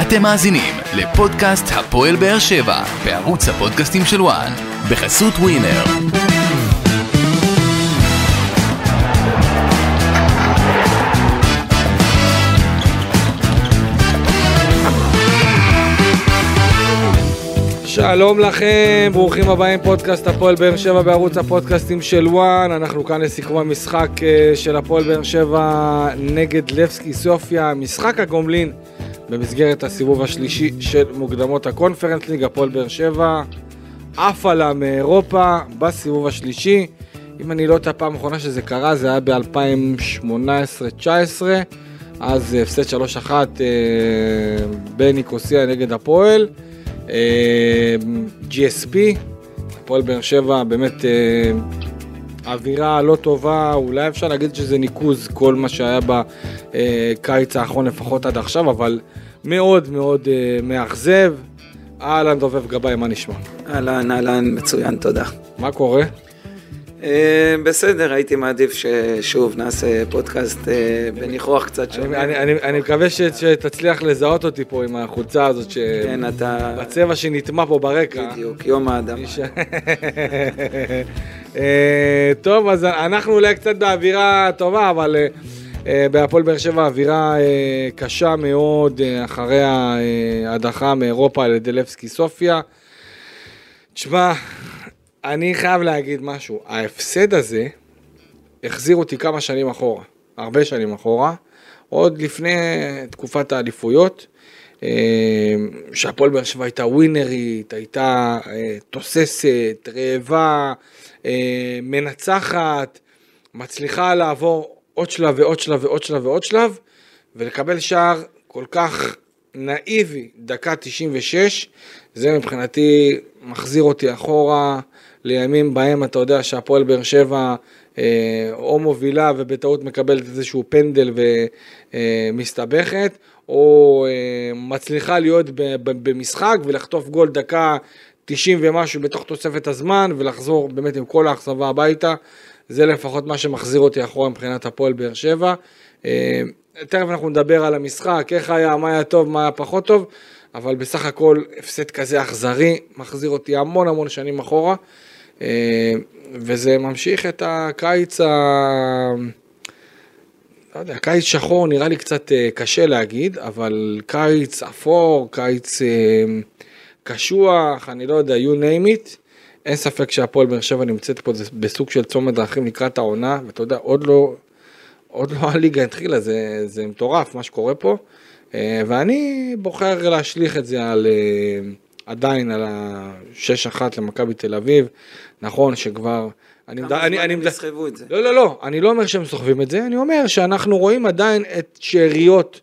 אתם מאזינים לפודקאסט הפועל באר שבע בערוץ הפודקאסטים של וואן בחסות ווינר. שלום לכם, ברוכים הבאים פודקאסט הפועל באר שבע בערוץ הפודקאסטים של וואן. אנחנו כאן לסיכום המשחק אה, של הפועל באר שבע נגד לבסקי סופיה, משחק הגומלין במסגרת הסיבוב השלישי של מוקדמות הקונפרנס ליג, הפועל באר שבע עפה לה מאירופה בסיבוב השלישי. אם אני לא יודע פעם אחרונה שזה קרה, זה היה ב-2018-2019, אז הפסד 3-1 אה, בניקוסיה נגד הפועל. אה, GSP, הפועל באר שבע באמת אה, אווירה לא טובה, אולי אפשר להגיד שזה ניקוז כל מה שהיה בקיץ האחרון לפחות עד עכשיו, אבל מאוד מאוד אה, מאכזב. אהלן דובב גבאי, מה נשמע? אהלן, אהלן, מצוין, תודה. מה קורה? אה, בסדר, הייתי מעדיף ששוב נעשה פודקאסט אה, בניחוח קצת שונה. אני, אני, אני מקווה ש, שתצליח לזהות אותי פה עם החולצה הזאת, כן, אתה... שבצבע שנטמע פה ברקע. בדיוק, יום האדמה. אה, טוב, אז אנחנו אולי קצת באווירה טובה, אבל אה, בהפועל באר שבע אווירה אה, קשה מאוד אה, אחרי ההדחה מאירופה על ידי לבסקי סופיה. תשמע, אני חייב להגיד משהו, ההפסד הזה החזיר אותי כמה שנים אחורה, הרבה שנים אחורה, עוד לפני תקופת האליפויות. אה, שהפועל באר שבע הייתה ווינרית, הייתה אה, תוססת, רעבה, אה, מנצחת, מצליחה לעבור עוד שלב ועוד שלב ועוד שלב ועוד שלב, ולקבל שער כל כך נאיבי, דקה 96, זה מבחינתי מחזיר אותי אחורה לימים בהם אתה יודע שהפועל באר שבע אה, או מובילה ובטעות מקבלת איזשהו פנדל ומסתבכת, או אה, מצליחה להיות ב- ב- במשחק ולחטוף גול דקה 90 ומשהו בתוך תוספת הזמן ולחזור באמת עם כל האכזבה הביתה. זה לפחות מה שמחזיר אותי אחורה מבחינת הפועל באר שבע. אה, תכף אנחנו נדבר על המשחק, איך היה, מה היה טוב, מה היה פחות טוב, אבל בסך הכל הפסד כזה אכזרי, מחזיר אותי המון המון שנים אחורה, אה, וזה ממשיך את הקיץ ה... לא יודע, קיץ שחור נראה לי קצת אה, קשה להגיד, אבל קיץ אפור, קיץ קשוח, אני לא יודע, you name it. אין ספק שהפועל באר שבע נמצאת פה בסוג של צומת דרכים לקראת העונה, ואתה יודע, עוד לא, עוד לא הליגה התחילה, זה, זה מטורף מה שקורה פה. אה, ואני בוחר להשליך את זה על, אה, עדיין על ה-6-1 למכבי תל אביב. נכון שכבר... אני, כמה אני, זמן אני, יסחבו את זה? לא, לא, לא, אני לא אומר שהם סוחבים את זה, אני אומר שאנחנו רואים עדיין את שאריות,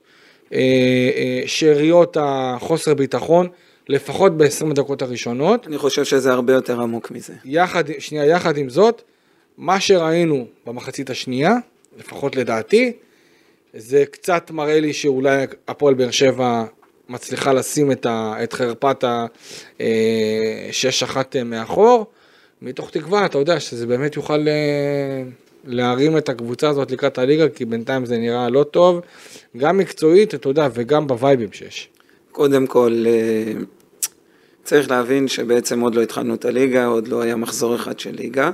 אה, אה, שאריות החוסר ביטחון, לפחות ב-20 הדקות הראשונות. אני חושב שזה הרבה יותר עמוק מזה. יחד, שנייה, יחד עם זאת, מה שראינו במחצית השנייה, לפחות לדעתי, זה קצת מראה לי שאולי הפועל באר שבע מצליחה לשים את, ה, את חרפת ה-6-1 מאחור, מתוך תקווה, אתה יודע, שזה באמת יוכל אה, להרים את הקבוצה הזאת לקראת הליגה, כי בינתיים זה נראה לא טוב, גם מקצועית, אתה יודע, וגם בווייבים שיש. קודם כל, אה, צריך להבין שבעצם עוד לא התחלנו את הליגה, עוד לא היה מחזור אחד של ליגה.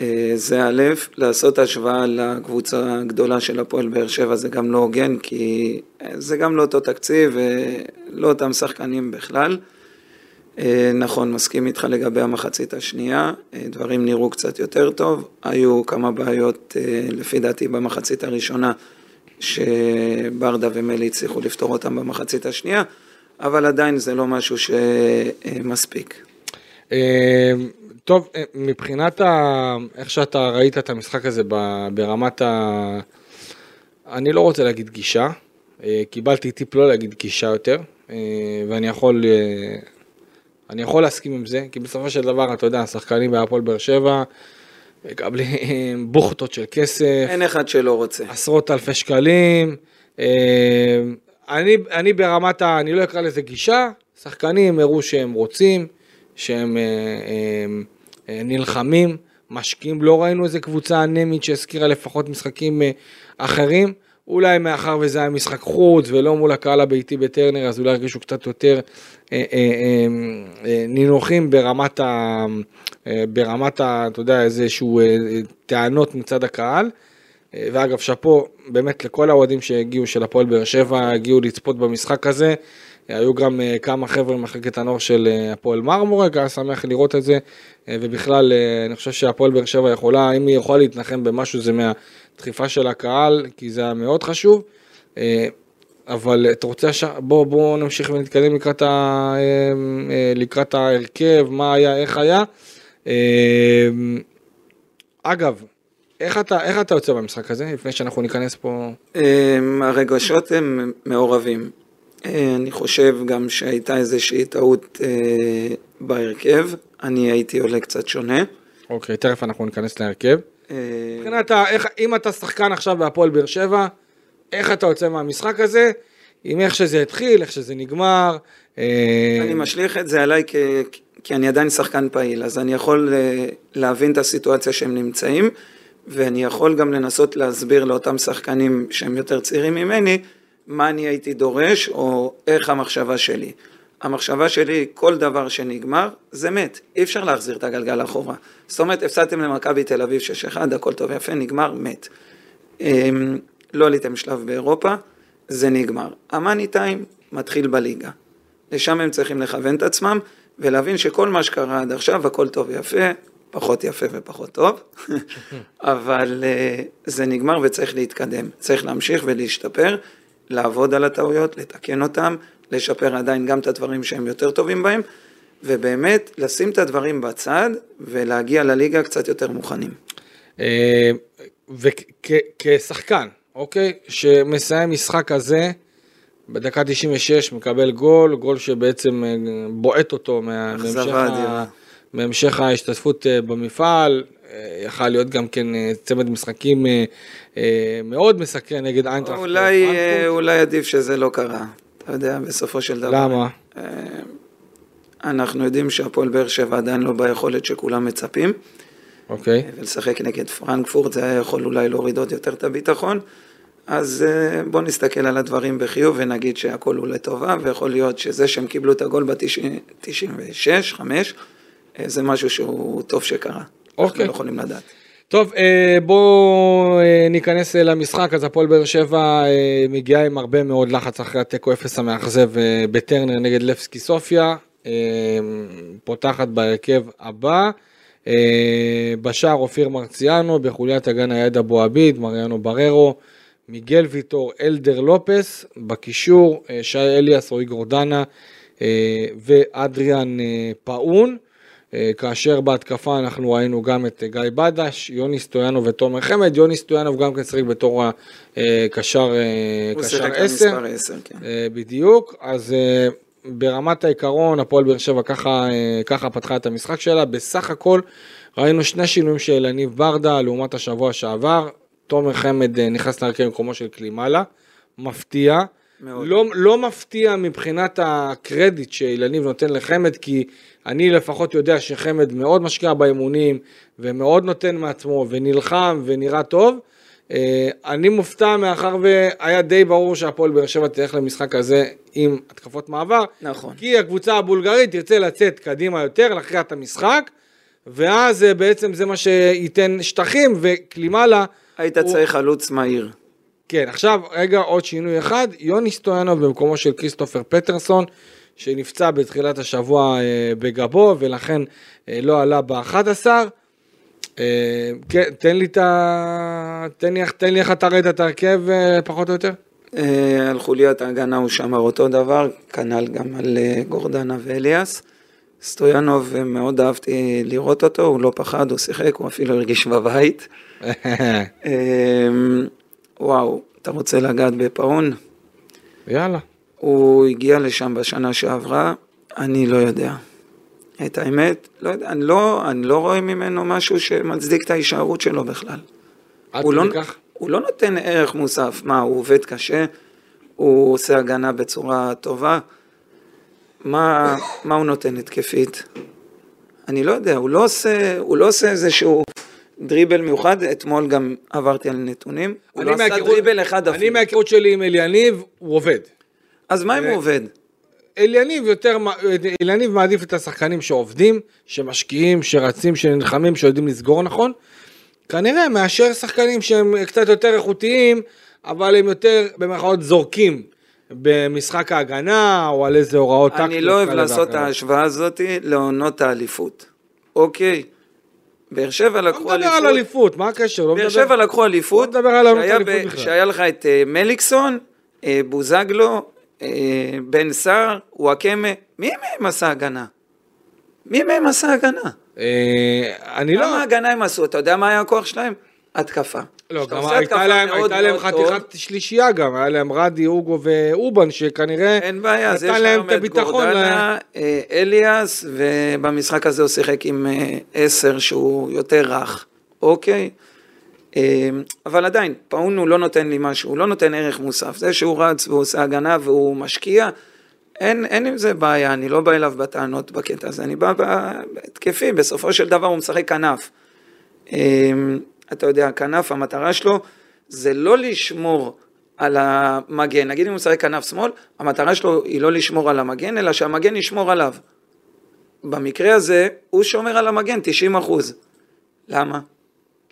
אה, זה א', לעשות השוואה לקבוצה הגדולה של הפועל באר שבע זה גם לא הוגן, כי אה, זה גם לא אותו תקציב ולא אותם שחקנים בכלל. אה, נכון, מסכים איתך לגבי המחצית השנייה, אה, דברים נראו קצת יותר טוב, היו כמה בעיות אה, לפי דעתי במחצית הראשונה, שברדה ומלי הצליחו לפתור אותם במחצית השנייה, אבל עדיין זה לא משהו שמספיק. אה, טוב, אה, מבחינת ה... איך שאתה ראית את המשחק הזה ברמת ה... אני לא רוצה להגיד גישה, אה, קיבלתי טיפ לא להגיד גישה יותר, ואני יכול, אני יכול להסכים עם זה, כי בסופו של דבר, אתה יודע, השחקנים בהפועל באר שבע מקבלים בוכטות של כסף, אין אחד שלא רוצה. עשרות אלפי שקלים. אה, אני, אני ברמת ה... אני לא אקרא לזה גישה, שחקנים הראו שהם רוצים, שהם אה, אה, אה, נלחמים, משקיעים, לא ראינו איזה קבוצה אנמית שהזכירה לפחות משחקים אה, אחרים. אולי מאחר וזה היה משחק חוץ ולא מול הקהל הביתי בטרנר, אז אולי הרגישו קצת יותר אה, אה, אה, אה, נינוחים ברמת ה... אה, ברמת ה... אתה יודע, איזשהו אה, טענות מצד הקהל. אה, ואגב, שאפו באמת לכל האוהדים שהגיעו של הפועל באר שבע, הגיעו לצפות במשחק הזה. היו גם אה, כמה חבר'ה ממחלקת הנוער של אה, הפועל מרמורק, היה שמח לראות את זה, אה, ובכלל אני חושב שהפועל באר שבע יכולה, אם היא יכולה להתנחם במשהו זה מהדחיפה של הקהל, כי זה היה מאוד חשוב. אבל אתה רוצה, ש... בוא, בוא נמשיך ונתקדם לקראת, ה... לקראת ההרכב, מה היה, איך היה. אגב, איך אתה, איך אתה יוצא במשחק הזה, לפני שאנחנו ניכנס פה? הרגשות הם מעורבים. אה, אני חושב גם שהייתה איזושהי טעות אה, בהרכב, אני הייתי עולה קצת שונה. אוקיי, תכף אנחנו ניכנס להרכב. אה, מבחינת, אם אתה שחקן עכשיו בהפועל באר שבע, איך אתה יוצא מהמשחק הזה, עם איך שזה התחיל, איך שזה נגמר. אני משליך את זה עליי כ... כי אני עדיין שחקן פעיל, אז אני יכול להבין את הסיטואציה שהם נמצאים, ואני יכול גם לנסות להסביר לאותם שחקנים שהם יותר צעירים ממני, מה אני הייתי דורש, או איך המחשבה שלי. המחשבה שלי, כל דבר שנגמר, זה מת. אי אפשר להחזיר את הגלגל אחורה. זאת אומרת, הפסדתם למכבי תל אביב 6-1, הכל טוב ויפה, נגמר, מת. אמ, לא עליתם שלב באירופה, זה נגמר. המאני טיים מתחיל בליגה. לשם הם צריכים לכוון את עצמם, ולהבין שכל מה שקרה עד עכשיו, הכל טוב ויפה, פחות יפה ופחות טוב, אבל uh, זה נגמר וצריך להתקדם. צריך להמשיך ולהשתפר. לעבוד על הטעויות, לתקן אותם, לשפר עדיין גם את הדברים שהם יותר טובים בהם, ובאמת לשים את הדברים בצד ולהגיע לליגה קצת יותר מוכנים. אה, וכשחקן, אוקיי, שמסיים משחק כזה, בדקה 96 מקבל גול, גול שבעצם אה, בועט אותו מהמשך ההשתתפות אה, במפעל, יכל להיות גם כן צמד משחקים אה, מאוד מסקרן נגד איינטראכט. אולי, אה, אולי עדיף שזה לא קרה, אתה יודע, בסופו של דבר. למה? אה, אנחנו יודעים שהפועל באר שבע עדיין לא ביכולת שכולם מצפים. אוקיי. ולשחק נגד פרנקפורט זה היה יכול אולי להוריד עוד יותר את הביטחון. אז בואו נסתכל על הדברים בחיוב ונגיד שהכל הוא לטובה, ויכול להיות שזה שהם קיבלו את הגול ב-96, 5, זה משהו שהוא טוב שקרה. אוקיי. אנחנו לא יכולים לדעת. טוב, אה, בואו אה, ניכנס למשחק, אז הפועל באר שבע אה, מגיעה עם הרבה מאוד לחץ אחרי התיקו אפס המאכזב בטרנר נגד לפסקי סופיה, פותחת בהרכב הבא, בשער אופיר מרציאנו, בחוליית הגן היד אבו עביד, מריאנו בררו, מיגל ויטור, אלדר לופס, בקישור שי אליאס, רועי גורדנה ואדריאן פאון. אה, כאשר בהתקפה אנחנו ראינו גם את גיא בדש, יוני סטויאנוב ותומר חמד, יוני סטויאנוב גם כן שיחק בתור הקשר שיחק עשר, כן. אה, בדיוק, אז אה, ברמת העיקרון הפועל באר שבע ככה, ככה פתחה את המשחק שלה, בסך הכל ראינו שני שינויים של יניב ברדה לעומת השבוע שעבר, תומר חמד נכנס להרכב במקומו של קלימאלה, מפתיע. לא, לא מפתיע מבחינת הקרדיט שאילניב נותן לחמד, כי אני לפחות יודע שחמד מאוד משקיע באימונים, ומאוד נותן מעצמו, ונלחם, ונראה טוב. אה, אני מופתע מאחר והיה די ברור שהפועל באר שבע תלך למשחק הזה עם התקפות מעבר. נכון. כי הקבוצה הבולגרית תרצה לצאת קדימה יותר, להכריע את המשחק, ואז אה, בעצם זה מה שייתן שטחים, וקלימאלה... היית הוא... צריך חלוץ מהיר. כן, עכשיו רגע עוד שינוי אחד, יוני סטויאנוב במקומו של כריסטופר פטרסון, שנפצע בתחילת השבוע אה, בגבו ולכן אה, לא עלה ב-11. אה, כן, תן לי את ה... תן לי, תן לי איך אתה ראית את ההרכב פחות או יותר. על חוליית ההגנה הוא שמר אותו דבר, כנ"ל גם על גורדנה ואליאס. סטויאנוב, מאוד אהבתי לראות אותו, הוא לא פחד, הוא שיחק, הוא אפילו הרגיש בבית. וואו, אתה רוצה לגעת בפאון? יאללה. הוא הגיע לשם בשנה שעברה, אני לא יודע. את האמת, לא יודע, אני לא, אני לא רואה ממנו משהו שמצדיק את ההישארות שלו בכלל. עד כדי לא, כך? הוא לא נותן ערך מוסף, מה, הוא עובד קשה, הוא עושה הגנה בצורה טובה, מה, מה הוא נותן התקפית? אני לא יודע, הוא לא עושה, הוא לא עושה איזשהו דריבל מיוחד, אתמול גם עברתי על נתונים, הוא אני לא עשה דריבל אחד אני אפילו. מההיכרות שלי עם אליניב, הוא עובד. אז מה אם הוא עובד? אליניב יותר, אליניב מעדיף את השחקנים שעובדים, שמשקיעים, שרצים, שנלחמים, שיודעים לסגור נכון. כנראה מאשר שחקנים שהם קצת יותר איכותיים, אבל הם יותר במרכאות זורקים במשחק ההגנה, או על איזה הוראות טקטיות. אני לא אוהב לעשות את. ההשוואה הזאת לעונות האליפות. אוקיי, באר שבע לא לקחו מדבר על אליפות, אליפות, מה הקשר? לא באר מדבר- שבע לקחו אליפות, בוא נדבר על ב- בכלל. שהיה לך את אה, מליקסון, אה, בוזגלו, אה, בן סער, וואקמה, מי מהם עשה הגנה? מי מהם עשה הגנה? אני לא... כמה הגנה הם עשו? אתה יודע מה היה הכוח שלהם? התקפה. לא, גם הייתה להם, הייתה להם חתיכת שלישייה גם, היה להם רדי, אוגו ואובן, שכנראה אין בעיה, אז יש להם את הביטחון. גורדנה, אה, אליאס, ובמשחק הזה הוא שיחק עם אה, עשר שהוא יותר רך, אוקיי? אה, אבל עדיין, פאון הוא לא נותן לי משהו, הוא לא נותן ערך מוסף. זה שהוא רץ והוא עושה הגנה והוא משקיע, אין, אין עם זה בעיה, אני לא בא אליו בטענות בקטע הזה, אני בא בהתקפי, בסופו של דבר הוא משחק כנף. אתה יודע, כנף, המטרה שלו זה לא לשמור על המגן. נגיד אם הוא משחק כנף שמאל, המטרה שלו היא לא לשמור על המגן, אלא שהמגן ישמור עליו. במקרה הזה, הוא שומר על המגן 90 אחוז. למה?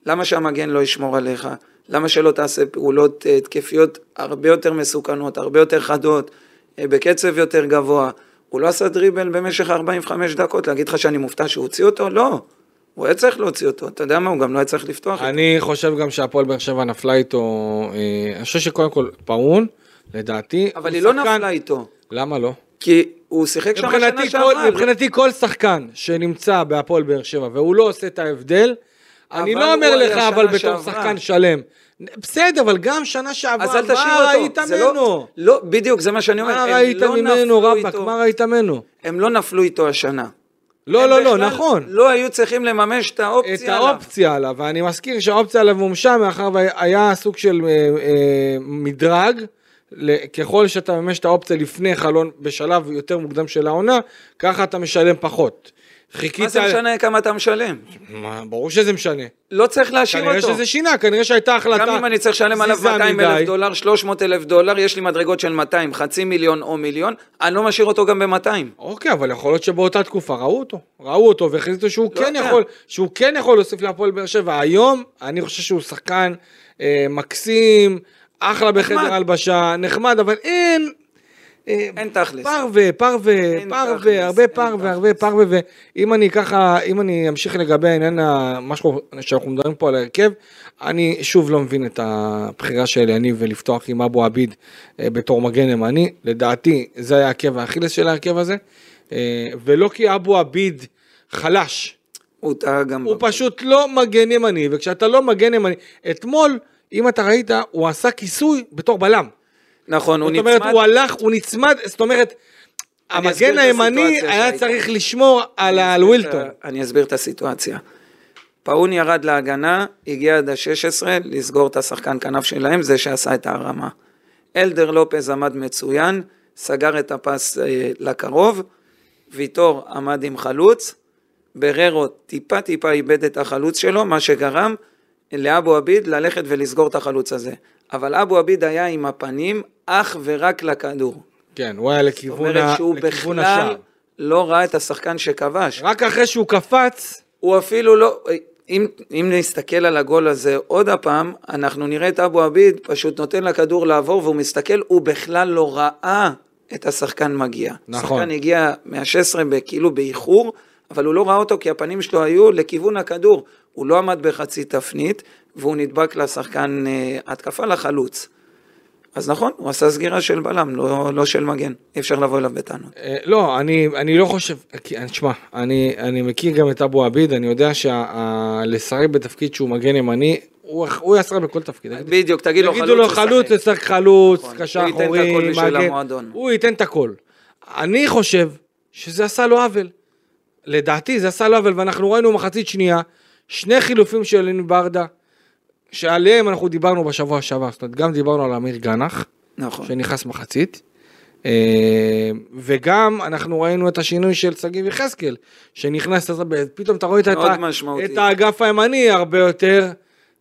למה שהמגן לא ישמור עליך? למה שלא תעשה פעולות אה, התקפיות הרבה יותר מסוכנות, הרבה יותר חדות, אה, בקצב יותר גבוה? הוא לא עשה דריבל במשך 45 דקות, להגיד לך שאני מופתע שהוא הוציא אותו? לא. הוא היה צריך להוציא אותו, אתה יודע מה? הוא גם לא היה צריך לפתוח אותו. אני חושב גם שהפועל באר שבע נפלה איתו, אה, אני חושב שקודם כל פאון, לדעתי. אבל היא לא שחקן- נפלה איתו, למה לא? כי הוא שיחק שם מבחינתי שנה כל, שעברה. מבחינתי כל שחקן שנמצא בהפועל באר שבע והוא לא עושה את ההבדל, אני לא אומר לך אבל בתור. שחקן שלם. בסדר, אבל גם שנה שעברה, אז אל תשאיר מה אותו. ראית זה לא- ממנו? לא, בדיוק, זה מה שאני אומר. מה ראית לא ממנו, רבאק? איתו- מה ראית ממנו? הם לא נפלו איתו השנה. לא, לא, לא, בכלל נכון. לא היו צריכים לממש את את האופציה עליו. האופציה עליו, ואני מזכיר שהאופציה עליו מומשה מאחר והיה סוג של אה, אה, מדרג, ככל שאתה ממש את האופציה לפני חלון בשלב יותר מוקדם של העונה, ככה אתה משלם פחות. חיכית... מה זה משנה כמה אתה משלם? מה, ברור שזה משנה. לא צריך להשאיר כנראה אותו. שזה שינה, כנראה שהייתה החלטה. גם אם אני צריך לשלם עליו זיזה 200 מדי. אלף דולר, 300 אלף דולר, יש לי מדרגות של 200, חצי מיליון או מיליון, אני לא משאיר אותו גם ב-200. אוקיי, אבל יכול להיות שבאותה תקופה ראו אותו, ראו אותו והחליטו שהוא לא כן יודע. יכול, שהוא כן יכול להוסיף להפועל באר שבע. היום, אני חושב שהוא שחקן אה, מקסים, אחלה בחדר נחמד. הלבשה, נחמד, אבל אין... אה, אין תכלס. פרווה, פרווה, פרווה, הרבה פרווה, הרבה פרווה, ואם אני ככה, אם אני אמשיך לגבי העניין, מה שאנחנו- מדברים פה על ההרכב, אני שוב לא מבין את הבחירה של יניב ולפתוח עם אבו עביד אה, בתור מגן ימני, לדעתי זה היה עקב האכילס של ההרכב הזה, אה, ולא כי אבו עביד חלש, הוא טעה גם... הוא. פשוט לא מגן ימני, וכשאתה לא מגן ימני, אתמול, אם אתה ראית, הוא עשה כיסוי בתור בלם. נכון, הוא זאת אומרת, נצמד. הוא הלך, הוא נצמד, זאת אומרת, המגן הימני היה. צריך לשמור על ווילטון. אני אסביר את הסיטואציה. פאון ירד להגנה, הגיע עד ה-16 לסגור את השחקן כנף שלהם, זה שעשה את ההרמה. אלדר לופז עמד מצוין, סגר את הפס אה, לקרוב, ויטור עמד עם חלוץ, בררו טיפה טיפה איבד את החלוץ שלו, מה שגרם לאבו עביד ללכת ולסגור את החלוץ הזה. אבל אבו עביד היה עם הפנים אך ורק לכדור. כן, הוא היה זאת לכיוון אומרת ה- שהוא לכיוון בכלל השער. לא ראה את השחקן שכבש. רק אחרי שהוא קפץ, הוא אפילו לא, אם, אם נסתכל על הגול הזה עוד הפעם, אנחנו נראה את אבו עביד פשוט נותן לכדור לעבור והוא מסתכל, הוא בכלל לא ראה את השחקן מגיע. נכון. השחקן הגיע מה-16 כאילו באיחור, אבל הוא לא ראה אותו כי הפנים שלו היו לכיוון הכדור. הוא לא עמד בחצי תפנית והוא נדבק לשחקן אה, התקפה לחלוץ. אז נכון, הוא עשה סגירה של בלם, לא, לא של מגן. אי אפשר לבוא אליו בטענות. אה, לא, אני, אני לא חושב, תשמע, אני, אני מכיר גם את אבו עביד, אני יודע שלשחק בתפקיד שהוא מגן ימני, הוא, הוא ישחק בכל תפקיד. בדיוק, תגיד לו חלוץ, יגידו לו חלוץ. לשחק חלוץ, נכון. קשר הוא ייתן את אחורי, הכל בשביל מגן. המועדון. הוא ייתן את הכל. אני חושב שזה עשה לו עוול. לדעתי זה עשה לו עוול, ואנחנו ראינו מחצית שנייה, שני חילופים של אליני ברדה, שעליהם אנחנו דיברנו בשבוע שעבר, זאת אומרת, גם דיברנו על אמיר גנח, נכון. שנכנס מחצית, אה, וגם אנחנו ראינו את השינוי של שגיב יחזקאל, שנכנס, פתאום אתה רואה את. את האגף הימני הרבה יותר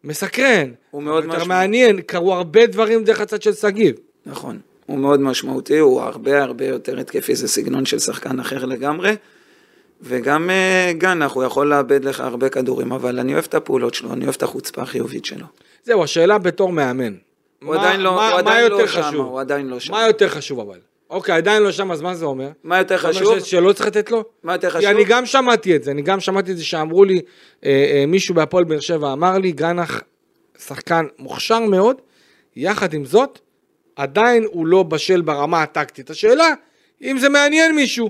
מסקרן. הוא מאוד יותר משמעותי. מעניין, קרו הרבה דברים דרך הצד של שגיב. נכון, הוא מאוד משמעותי, הוא הרבה הרבה יותר התקפי, זה סגנון של שחקן אחר לגמרי. וגם אה, גנח, הוא יכול לאבד לך הרבה כדורים, אבל אני אוהב את הפעולות שלו, אני אוהב את החוצפה החיובית שלו. זהו, השאלה בתור מאמן. הוא מה- עדיין לא, מה- הוא עדיין לא שם, חשוב? הוא עדיין לא שם. מה יותר חשוב אבל? אוקיי, עדיין לא שם, אז מה זה אומר? מה יותר אומר חשוב? שלא צריך לתת לו? מה יותר כי חשוב? אני גם שמעתי את זה, אני גם שמעתי את זה שאמרו לי, אה, אה, מישהו בהפועל באר שבע אמר לי, גנח שחקן מוכשר מאוד, יחד עם זאת, עדיין הוא לא בשל ברמה הטקטית. השאלה, אם זה מעניין מישהו,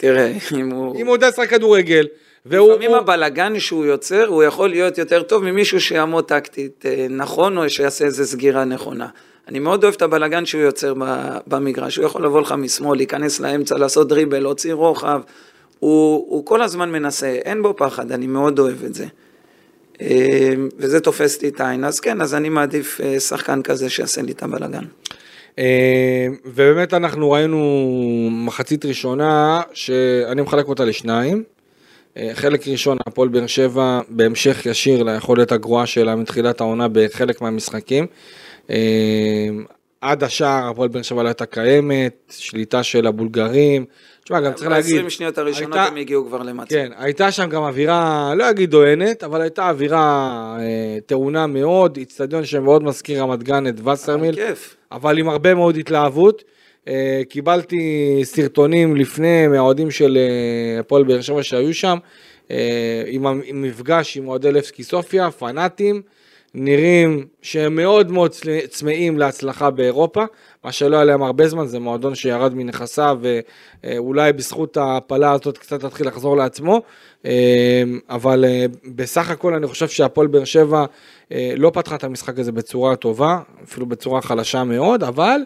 תראה, אם הוא... אם הוא יודע לשחק כדורגל, והוא... לפעמים הוא- הבלגן שהוא יוצר, הוא יכול להיות יותר טוב ממישהו שיעמוד טקטית אה, נכון, או שיעשה איזה סגירה נכונה. אני מאוד אוהב את הבלגן שהוא יוצר במגרש, הוא יכול לבוא לך משמאל, להיכנס לאמצע, לעשות דריבל, להוציא רוחב. הוא, הוא כל הזמן מנסה, אין בו פחד, אני מאוד אוהב את זה. אה, וזה תופס לי את העין, אז כן, אז אני מעדיף אה, שחקן כזה שיעשה לי את הבלגן. אה, ובאמת אנחנו ראינו מחצית ראשונה שאני מחלק אותה לשניים. אה, חלק ראשון הפועל באר שבע בהמשך ישיר ליכולת הגרועה שלה מתחילת העונה בחלק מהמשחקים. אה, עד השער הפועל באר שבע לא הייתה קיימת, שליטה של הבולגרים. תשמע גם צריך להגיד, ב-20 שניות הראשונות הייתה- הם הגיעו כבר למצב. כן, הייתה שם גם אווירה, לא אגיד עוינת, אבל הייתה אווירה אה, טעונה מאוד, איצטדיון שמאוד מזכיר רמת גן את וסרמיל. כיף. אבל עם הרבה מאוד התלהבות. אה, קיבלתי סרטונים לפני מהאוהדים של אה, הפועל באר שבע שהיו שם, אה, עם המ- עם מפגש עם אוהדי לבסקי סופיה, פנאטים, נראים שהם מאוד מאוד צמא- צמאים להצלחה באירופה, מה שלא היה להם הרבה זמן, זה מועדון שירד מנכסיו ואולי בזכות ההפלה הזאת קצת תתחיל לחזור לעצמו, אה, אבל אה, בסך הכל אני חושב שהפועל באר שבע אה, לא פתחה את המשחק הזה בצורה טובה, אפילו בצורה חלשה מאוד, אבל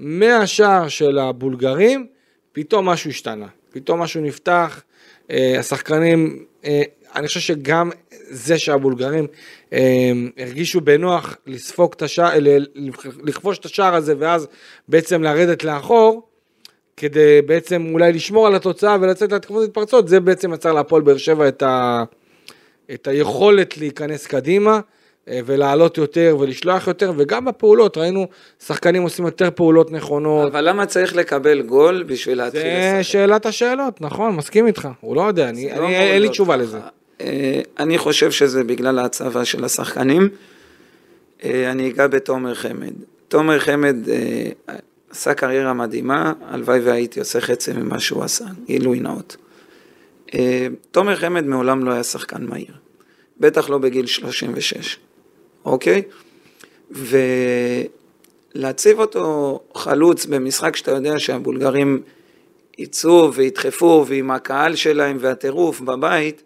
מהשער של הבולגרים, פתאום משהו השתנה, פתאום משהו נפתח, אה, השחקנים, אה, אני חושב שגם זה שהבולגרים אה, הרגישו בנוח לספוג את השער, לכבוש את השער הזה ואז בעצם לרדת לאחור, כדי בעצם אולי לשמור על התוצאה ולצאת להתקפות התפרצות, זה בעצם יצר להפועל באר שבע את, ה, את היכולת להיכנס קדימה אה, ולעלות יותר ולשלוח יותר, וגם בפעולות, ראינו שחקנים עושים יותר פעולות נכונות. אבל למה צריך לקבל גול בשביל להתחיל זה לשחק? שאלת השאלות, נכון, מסכים איתך, הוא לא יודע, אני, זה לא אני, אין לי תשובה. לזה. אה, אני חושב שזה בגלל ההצבה של השחקנים. אה, אני אגע בתומר חמד. תומר חמד אה, עשה קריירה מדהימה, הלוואי והייתי עושה חצי ממה שהוא עשה, גילוי נאות. תומר חמד מעולם לא היה שחקן מהיר, בטח לא בגיל 36, אוקיי? ולהציב אותו חלוץ במשחק שאתה יודע שהבולגרים יצאו וידחפו ועם הקהל שלהם והטירוף בבית,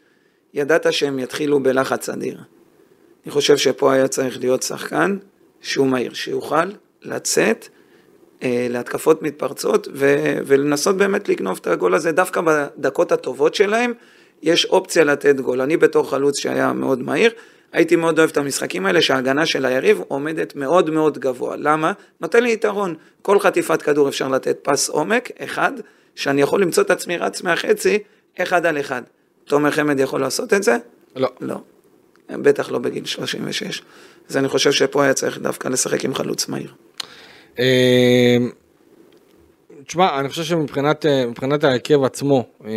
ידעת שהם יתחילו בלחץ אדיר. אני חושב שפה היה צריך להיות שחקן שהוא מהיר, שיוכל לצאת אה, להתקפות מתפרצות ו- ולנסות באמת לגנוב את הגול הזה דווקא בדקות הטובות שלהם. יש אופציה לתת גול. אני בתור חלוץ שהיה מאוד מהיר, הייתי מאוד אוהב את המשחקים האלה שההגנה של היריב עומדת מאוד מאוד גבוה. למה? נותן לי יתרון. כל חטיפת כדור אפשר לתת פס עומק, אחד, שאני יכול למצוא את עצמי רץ מהחצי, אחד על אחד. תומר חמד יכול לעשות את זה? לא. לא. בטח לא בגיל 36. אז אני חושב שפה היה צריך דווקא לשחק עם חלוץ מהיר. אה, תשמע, אני חושב שמבחינת אה, ההרכב עצמו, אה,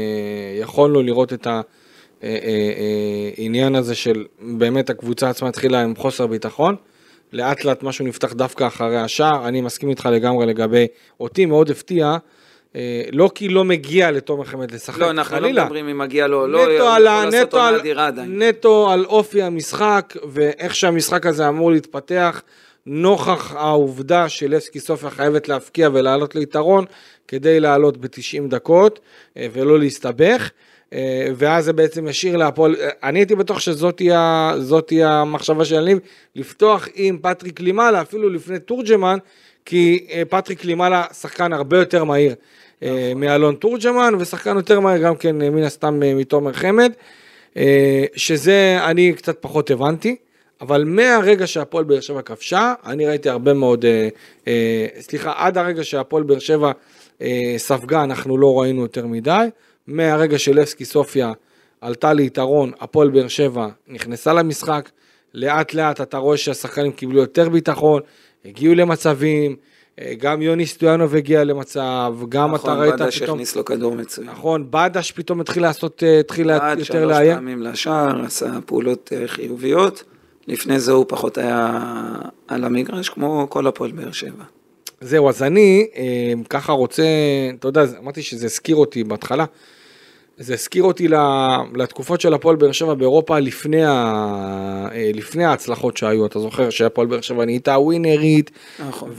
יכולנו לראות את העניין הזה של באמת הקבוצה עצמה התחילה עם חוסר ביטחון. לאט לאט משהו נפתח דווקא אחרי השער, אני מסכים איתך לגמרי לגבי, אותי מאוד הפתיע, אה, לא כי לא מגיע לתומר חמד לשחק, לא, אנחנו לא חלילה. מדברים אם מגיע לו לא, נטו על, יכול לעשות נטו, עונה על. נטו על אופי המשחק ואיך שהמשחק הזה אמור להתפתח נוכח העובדה שלבסקי סופיה חייבת להפקיע ולעלות ליתרון כדי לעלות ב-90 דקות אה, ולא להסתבך. אה, ואז זה בעצם ישאיר להפועל, אה, אני הייתי בטוח שזאת תהיה, תהיה המחשבה של יניב, לפתוח עם פטריק קלימאלה, אפילו לפני תורג'מן, כי אה, פטריק קלימאלה שחקן הרבה יותר מהיר אה, מאלון תורג'מן, ושחקן יותר מהיר גם כן אה, מן הסתם אה, מתומר חמד, אה, שזה אני קצת פחות הבנתי, אבל מהרגע שהפועל באר שבע כבשה, אני ראיתי הרבה מאוד, אה, אה, סליחה, עד הרגע שהפועל באר שבע אה, ספגה, אנחנו לא ראינו יותר מדי. מהרגע שלבסקי סופיה עלתה ליתרון, הפועל באר שבע נכנסה למשחק, לאט לאט אתה רואה שהשחקנים קיבלו יותר ביטחון, הגיעו למצבים, אה, גם יוני סטויאנוב הגיע למצב, גם אתה ראית נכון, בדש פתאום, הכניס לו כדור מצוין. נכון, בדש פתאום התחיל לעשות, אה, התחיל לה- עד יותר שלוש לאיים. פעמים לשער, עשה פעולות אה, חיוביות. לפני זה הוא פחות היה על המגרש, כמו כל הפועל באר שבע. זהו, אז אני אה, ככה רוצה, אתה יודע, אמרתי שזה הזכיר אותי בהתחלה, זה הזכיר אותי לתקופות של הפועל באר שבע באירופה לפני, ה, אה, לפני ההצלחות שהיו, אתה זוכר שהפועל באר שבע נהייתה ווינרית, נכון.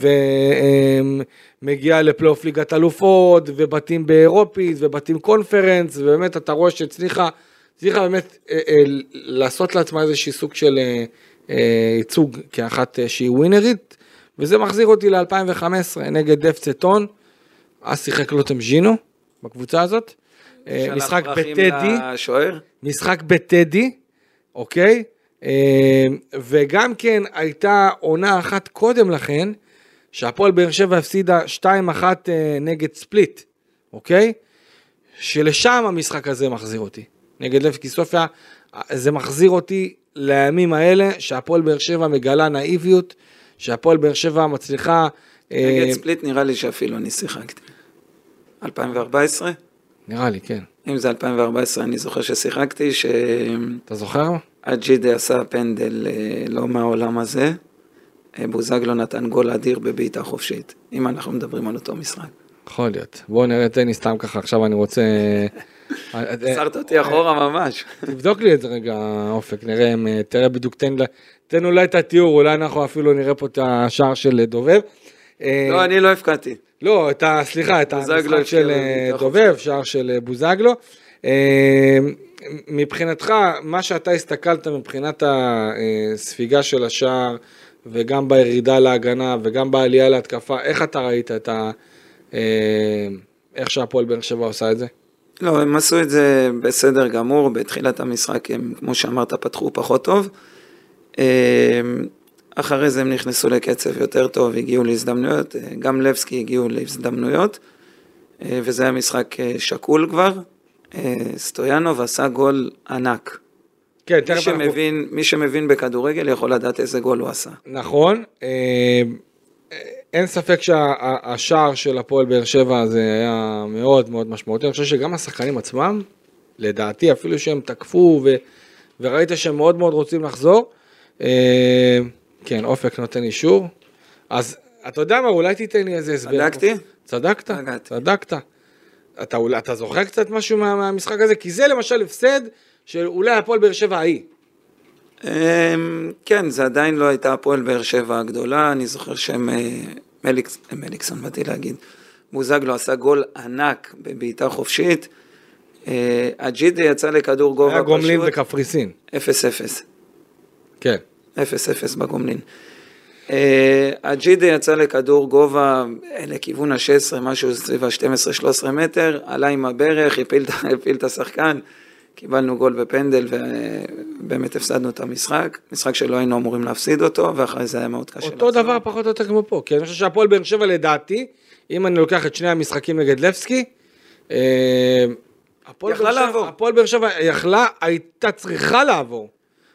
ומגיעה לפלייאוף ליגת אלופות, ובתים באירופית, ובתים קונפרנס, ובאמת אתה רואה שהצליחה, הצליחה באמת אה, אה, לעשות לעצמה איזשהו סוג של ייצוג כאחת שהיא ווינרית, וזה מחזיר אותי ל-2015 נגד דף צטון, אז שיחק לוטם ז'ינו בקבוצה הזאת, משחק פרחים בטדי. לשוער. משחק בטדי, אוקיי? אה, וגם כן הייתה עונה אחת קודם לכן, שהפועל באר שבע הפסידה 2-1 אה, נגד ספליט, אוקיי? שלשם המשחק הזה מחזיר אותי. נגד לבסקי סופיה, זה מחזיר אותי לימים האלה, שהפועל באר שבע מגלה נאיביות, שהפועל באר שבע מצליחה... אה, נגד ספליט נראה לי שאפילו אני שיחקתי. 2014? נראה לי, כן. אם זה 2014 אני זוכר ששיחקתי, אתה זוכר? שאג'ידה עשה פנדל אה, לא מהעולם הזה. אה, בוזגלו נתן גול אדיר בבעיטה חופשית, אם אנחנו מדברים על אותו משחק. יכול להיות. בואו נראה טניס סתם ככה, עכשיו אני רוצה... עצרת אותי אחורה ממש. תבדוק לי את זה רגע, אופק, נראה אם... אה, תראה בדיוק, תן אולי את התיאור, אולי אנחנו אפילו נראה פה את השער של דובב. אה, לא, אני לא הפקעתי. לא, את ה... סליחה, את המשחק של אה, דובב, שער של אה, בוזגלו. אה, מבחינתך, מה שאתה הסתכלת מבחינת הספיגה של השער, וגם בירידה להגנה, וגם בעלייה להתקפה, איך אתה ראית את ה... אה, איך שהפועל באר שבע עושה את זה? לא, הם עשו את זה בסדר גמור, בתחילת המשחק הם, כמו שאמרת, פתחו פחות טוב. אחרי זה הם נכנסו לקצב יותר טוב, הגיעו להזדמנויות, אה, גם לבסקי הגיעו להזדמנויות, אה, וזה היה משחק אה, שקול כבר. סטויאנוב עשה גול ענק. כן, מי תכף אנחנו... שמבין, מי שמבין בכדורגל יכול לדעת איזה גול הוא עשה. נכון, אין ספק שהשער של הפועל באר שבע הזה היה מאוד מאוד משמעותי, אני חושב שגם השחקנים עצמם, לדעתי אפילו שהם תקפו ו, וראית שהם מאוד מאוד רוצים לחזור, כן, אופק נותן אישור, אז אתה יודע מה, אולי תיתן לי איזה הסבר. צדקתי? צדקת. צדקת. אתה, אתה זוכר קצת משהו מה, מהמשחק הזה? כי זה למשל הפסד של אולי הפועל באר שבע ההיא. אמ, כן, זה עדיין לא הייתה הפועל באר שבע הגדולה, אני זוכר שהם, אה, מליקס, אה, מליקסון באתי להגיד, בוזגלו עשה גול ענק בבעיטה חופשית, אה, אג'ידי יצא לכדור גובה היה גומלין פשוט, וקפריסין. 0-0, כן. 0-0 בגומלין. אה, אג'ידי יצא לכדור גובה אה, לכיוון ה-16, משהו סביב ה-12-13 מטר, עלה עם הברך, הפיל, הפיל את השחקן, קיבלנו גול בפנדל ובאמת הפסדנו את המשחק, משחק שלא היינו אמורים להפסיד אותו, ואחרי זה היה מאוד קשה אותו דבר פחות או יותר כמו פה, כי אני חושב שהפועל באר שבע לדעתי, אם אני לוקח את שני המשחקים נגד לבסקי, אה. הפועל באר שבע יכלה, הייתה צריכה לעבור.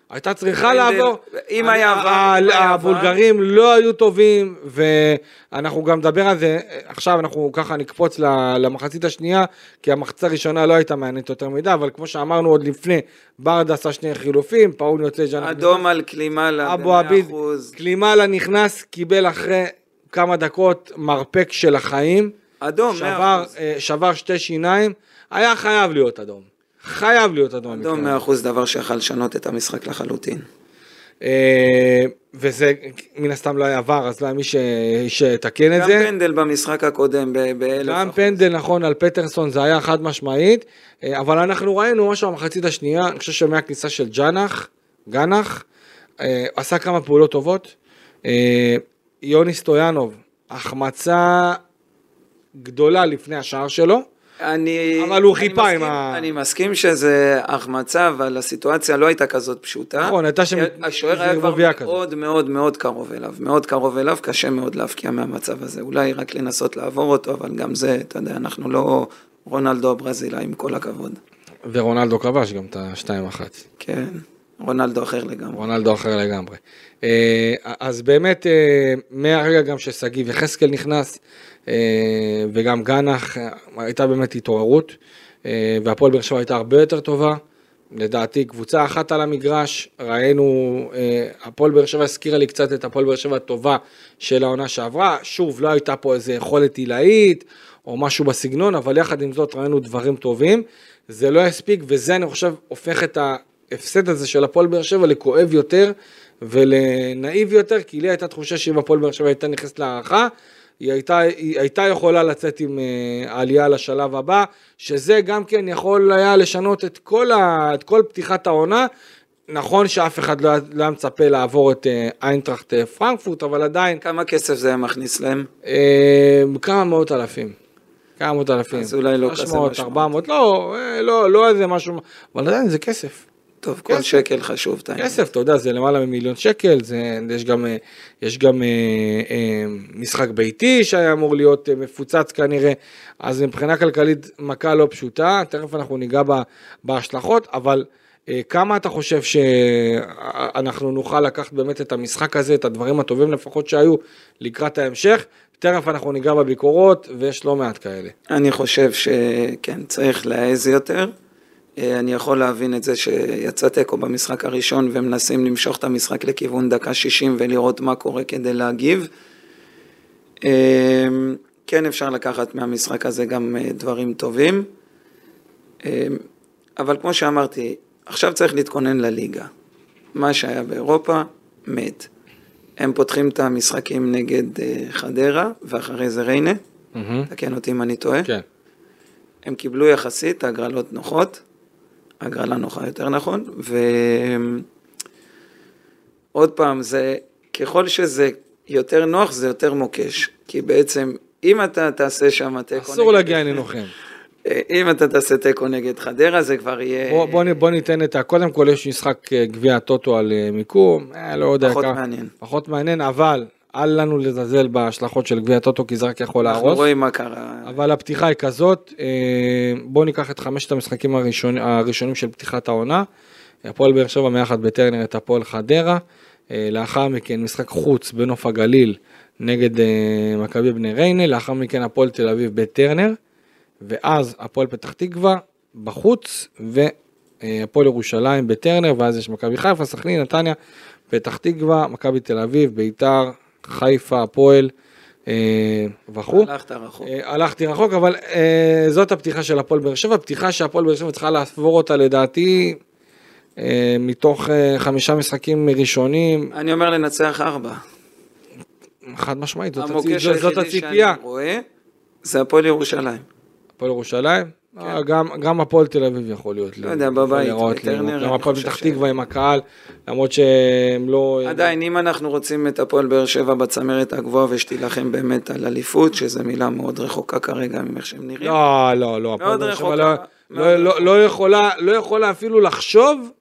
הייתה צריכה לעבור. אם היה עבר. הבולגרים לא היו טובים, ואנחנו גם נדבר על זה, עכשיו אנחנו ככה נקפוץ למחצית השנייה, כי המחצית הראשונה לא הייתה מעניינת יותר מדי, אבל כמו שאמרנו עוד לפני, ברדה עשה שני חילופים, פאול יוצא ג'אנק אדום על קלימלה, אבו עביד. קלימלה נכנס, קיבל אחרי כמה דקות מרפק של החיים. אדום, שבר, מאה אחוז. אה, שבר שתי שיניים, היה חייב להיות אדום. חייב להיות אדום. אדום מאה אחוז, דבר שיכל לשנות את המשחק לחלוטין. אה, וזה מן הסתם לא היה עבר, אז לא היה מי שיתקן את גם זה. פנדל במשחק הקודם באלף גם אחוז. פנדל נכון על פטרסון זה היה חד משמעית, אה, אבל אנחנו ראינו משהו במחצית השנייה, אני חושב שמהכניסה של ג'אנח, גנח, אה, עשה כמה פעולות טובות. יוני סטויאנוב, החמצה גדולה לפני השער שלו, אני, אבל הוא אני חיפה מסכים, עם ה- אני מסכים שזה החמצה, אבל הסיטואציה לא הייתה כזאת פשוטה. נכון, הייתה שם השוער היה כבר. מאוד מאוד מאוד קרוב אליו, מאוד קרוב אליו, קשה מאוד להבקיע מהמצב הזה. אולי רק לנסות לעבור אותו, אבל גם זה, אתה יודע, אנחנו לא רונלדו הברזילאי, עם כל הכבוד. ורונלדו כבש גם את ה-2-1. כן, רונלדו אחר לגמרי. רונלדו אחר לגמרי. אה, אז באמת, אה, מהרגע גם ששגיב יחזקאל נכנס, אה, וגם גנח, הייתה באמת התעוררות, והפועל באר שבע הייתה הרבה יותר טובה. לדעתי, קבוצה אחת על המגרש, ראינו, הפועל באר שבע הזכירה לי קצת את הפועל באר שבע הטובה של העונה שעברה. שוב, לא הייתה פה איזה יכולת עילאית, או משהו בסגנון, אבל יחד עם זאת ראינו דברים טובים. זה לא יספיק, וזה אני חושב הופך את ההפסד הזה של הפועל באר שבע לכואב יותר ולנאיב יותר, כי לי הייתה תחושה שאם הפועל באר שבע הייתה נכנסת להערכה, היא הייתה, היא הייתה יכולה לצאת עם uh, עלייה לשלב הבא, שזה גם כן יכול היה לשנות את כל, ה, את כל פתיחת העונה. נכון שאף אחד לא היה, לא היה מצפה לעבור את uh, איינטראכט uh, פרנקפורט, אבל עדיין כמה כסף זה היה מכניס להם? uh, כמה מאות אלפים. כמה מאות אלפים. אז אולי לא כזה 300, משמעותי. 400, לא, אה, לא, לא איזה משהו, אבל עדיין זה כסף. טוב, כל כסף. שקל חשוב, כסף, אתה יודע, זה למעלה ממיליון שקל, זה, יש גם, אה, יש גם אה, אה, משחק ביתי שהיה אמור להיות אה, מפוצץ כנראה, אז מבחינה כלכלית מכה לא פשוטה, תכף אנחנו ניגע בה, בהשלכות, אבל אה, כמה אתה חושב שאנחנו נוכל לקחת באמת את המשחק הזה, את הדברים הטובים לפחות שהיו לקראת ההמשך, תכף אנחנו ניגע בביקורות, ויש לא מעט כאלה. אני חושב שכן, צריך להעז יותר. אה, אני יכול להבין את זה שיצא תיקו במשחק הראשון ומנסים למשוך את המשחק לכיוון דקה 60 ולראות מה קורה כדי להגיב. אה, כן אפשר לקחת מהמשחק הזה גם אה, דברים טובים, אבל כמו שאמרתי, עכשיו צריך להתכונן לליגה. מה שהיה באירופה, מת. הם פותחים את המשחקים נגד חדרה ואחרי זה ריינה, תקן אותי אם אני טועה. כן. הם קיבלו יחסית הגרלות נוחות, הגרלה נוחה יותר נכון, ועוד פעם, זה, ככל שזה יותר נוח, זה יותר מוקש, כי בעצם, אם אתה תעשה שם תיקו... אסור להגיע לנינוחים. אה, אם אתה תעשה תיקו נגד חדרה, זה כבר יהיה בוא, בוא, בוא ניתן את ה... קודם כל יש משחק אה, גביע הטוטו על אה, מיקום, אה, לא יודע פחות כמה- מעניין. פחות מעניין, אבל אל לנו לזלזל בהשלכות של גביע הטוטו, כי זה רק יכול אנחנו להרוס. רואים מה קרה. אבל הפתיחה היא כזאת, אה, בואו ניקח את חמשת המשחקים הראשון, הראשונים של פתיחת העונה. הפועל באר שבע מאחד בטרנר את הפועל חדרה, אה, לאחר מכן משחק חוץ בנוף הגליל נגד אה, מכבי בני ריינה, לאחר מכן הפועל תל אביב בטרנר, ואז הפועל פתח תקווה בחוץ, והפועל ירושלים בטרנר, ואז יש מכבי חיפה, סכנין, נתניה, פתח תקווה, מכבי תל אביב, ביתר, חיפה, הפועל אה, וכו'. הלכת רחוק. אה, הלכתי רחוק, אבל אה, זאת הפתיחה של הפועל באר שבע, פתיחה שהפועל באר שבע צריכה לעבור אותה לדעתי מתוך חמישה משחקים ראשונים, אני אומר לנצח ארבע. חד משמעית, זאת, המוקש הצי, זאת היחידי הציפייה. שאני רואה, זה הפועל ירושלים. הפועל ירושלים, גם, גם הפועל תל אביב יכול להיות. כן. לא יודע, בבית, בטרנר, גם הפועל פתח תקווה עם הקהל, למרות שהם לא... עדיין, אם אנחנו רוצים את הפועל באר שבע בצמרת הגבוהה ושתילחם באמת על אליפות, שזו מילה מאוד רחוקה כרגע מאיך שהם נראים. לא, לא, לא, הפועל באר שבע לא, לא, לא, לא, יכולה, לא יכולה אפילו לחשוב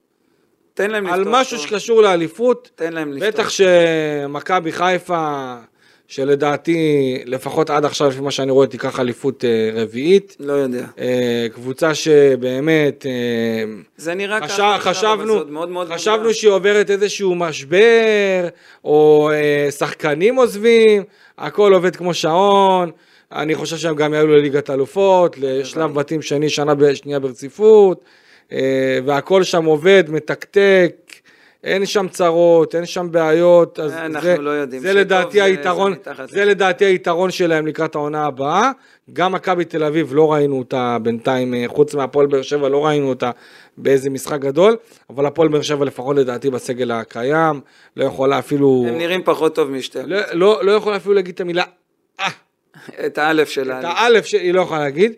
תן להם על לפתוח משהו טוב. שקשור לאליפות. תן להם לפתוח. בטח שמכבי חיפה, שלדעתי, לפחות עד עכשיו, לפי מה שאני רואה, תיקח אליפות אה, רביעית. לא יודע. אה, קבוצה שבאמת, אה, זה נראה חש... ככה, אבל חשבנו, מאוד מאוד חשבנו. שהיא עוברת איזשהו משבר, או אה, שחקנים עוזבים, הכל עובד כמו שעון. אני חושב שהם גם יעלו לליגת אלופות, לשלב בתים שני, שנה שנייה ברציפות, אה, והכל שם עובד, מתקתק, אין שם צרות, אין שם בעיות, אז אנחנו זה, לא יודעים. זה לדעתי זה- היתרון, זה זה לדעתי היתרון שלהם לקראת העונה הבאה. גם מכבי תל אביב לא ראינו אותה בינתיים, אה, חוץ מהפועל באר שבע לא ראינו אותה באיזה משחק גדול, אבל הפועל באר שבע לפחות לדעתי בסגל הקיים, לא יכולה אפילו, הם נראים פחות טוב משתי. לא, לא, לא יכולה אפילו להגיד את המילה אה, את האלף של את האלף. האלף שהיא לא יכולה להגיד.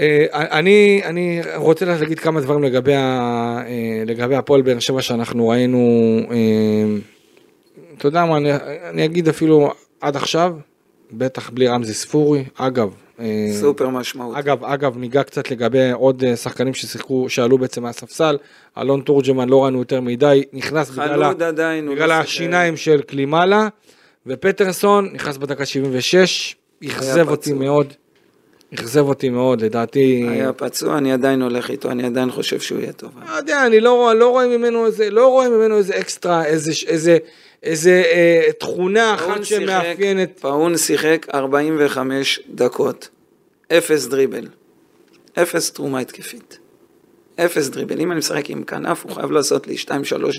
אה, אני, אני רוצה להגיד כמה דברים לגבי, ה- אה, לגבי הפועל באר שבע שאנחנו ראינו, אה, אתה יודע מה, אני, אני אגיד אפילו עד עכשיו, בטח בלי רמזי ספורי. אגב, סופר משמעות. אגב, אגב, ניגע קצת לגבי עוד שחקנים ששיחקו, שעלו בעצם מהספסל. אלון תורג'מן לא ראינו יותר מדי, נכנס בגלל, ה- עדיין, בגלל לא השיניים של קלימלה, ופטרסון נכנס בדקה 76, אכזב אותי. מאוד. אכזב אותי מאוד, לדעתי. היה פצוע, אני עדיין הולך איתו, אני עדיין חושב שהוא יהיה טוב. לא יודע, אני לא, רואה- לא רואה ממנו איזה, לא רואה ממנו איזה אקסטרה, איזה, איזה, איזה אה, תכונה אחת שמאפיינת. פאון שיחק 45 דקות, אפס דריבל, אפס תרומה התקפית, אפס דריבל. אם אני משחק עם כנף, הוא חייב לעשות לי 2-3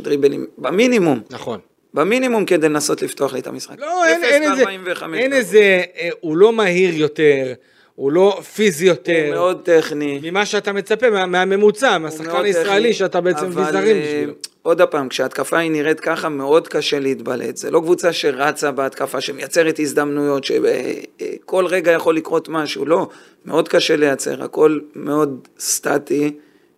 דריבלים, במינימום, נכון. במינימום כדי לנסות לפתוח לי את המשחק. לא, אין, אין איזה, ב-45 אין. איזה, אה, הוא לא מהיר יותר, הוא לא פיזי יותר, הוא מאוד טכני. ממה שאתה מצפה, מה, מהממוצע, מהשחקן הישראלי טכני, שאתה בעצם ויזרים אה, בשבילו. עוד פעם, כשההתקפה היא נראית ככה, מאוד קשה להתבלט. זה לא קבוצה שרצה בהתקפה, שמייצרת הזדמנויות, שכל רגע יכול לקרות משהו, לא. מאוד קשה לייצר, הכל מאוד סטטי,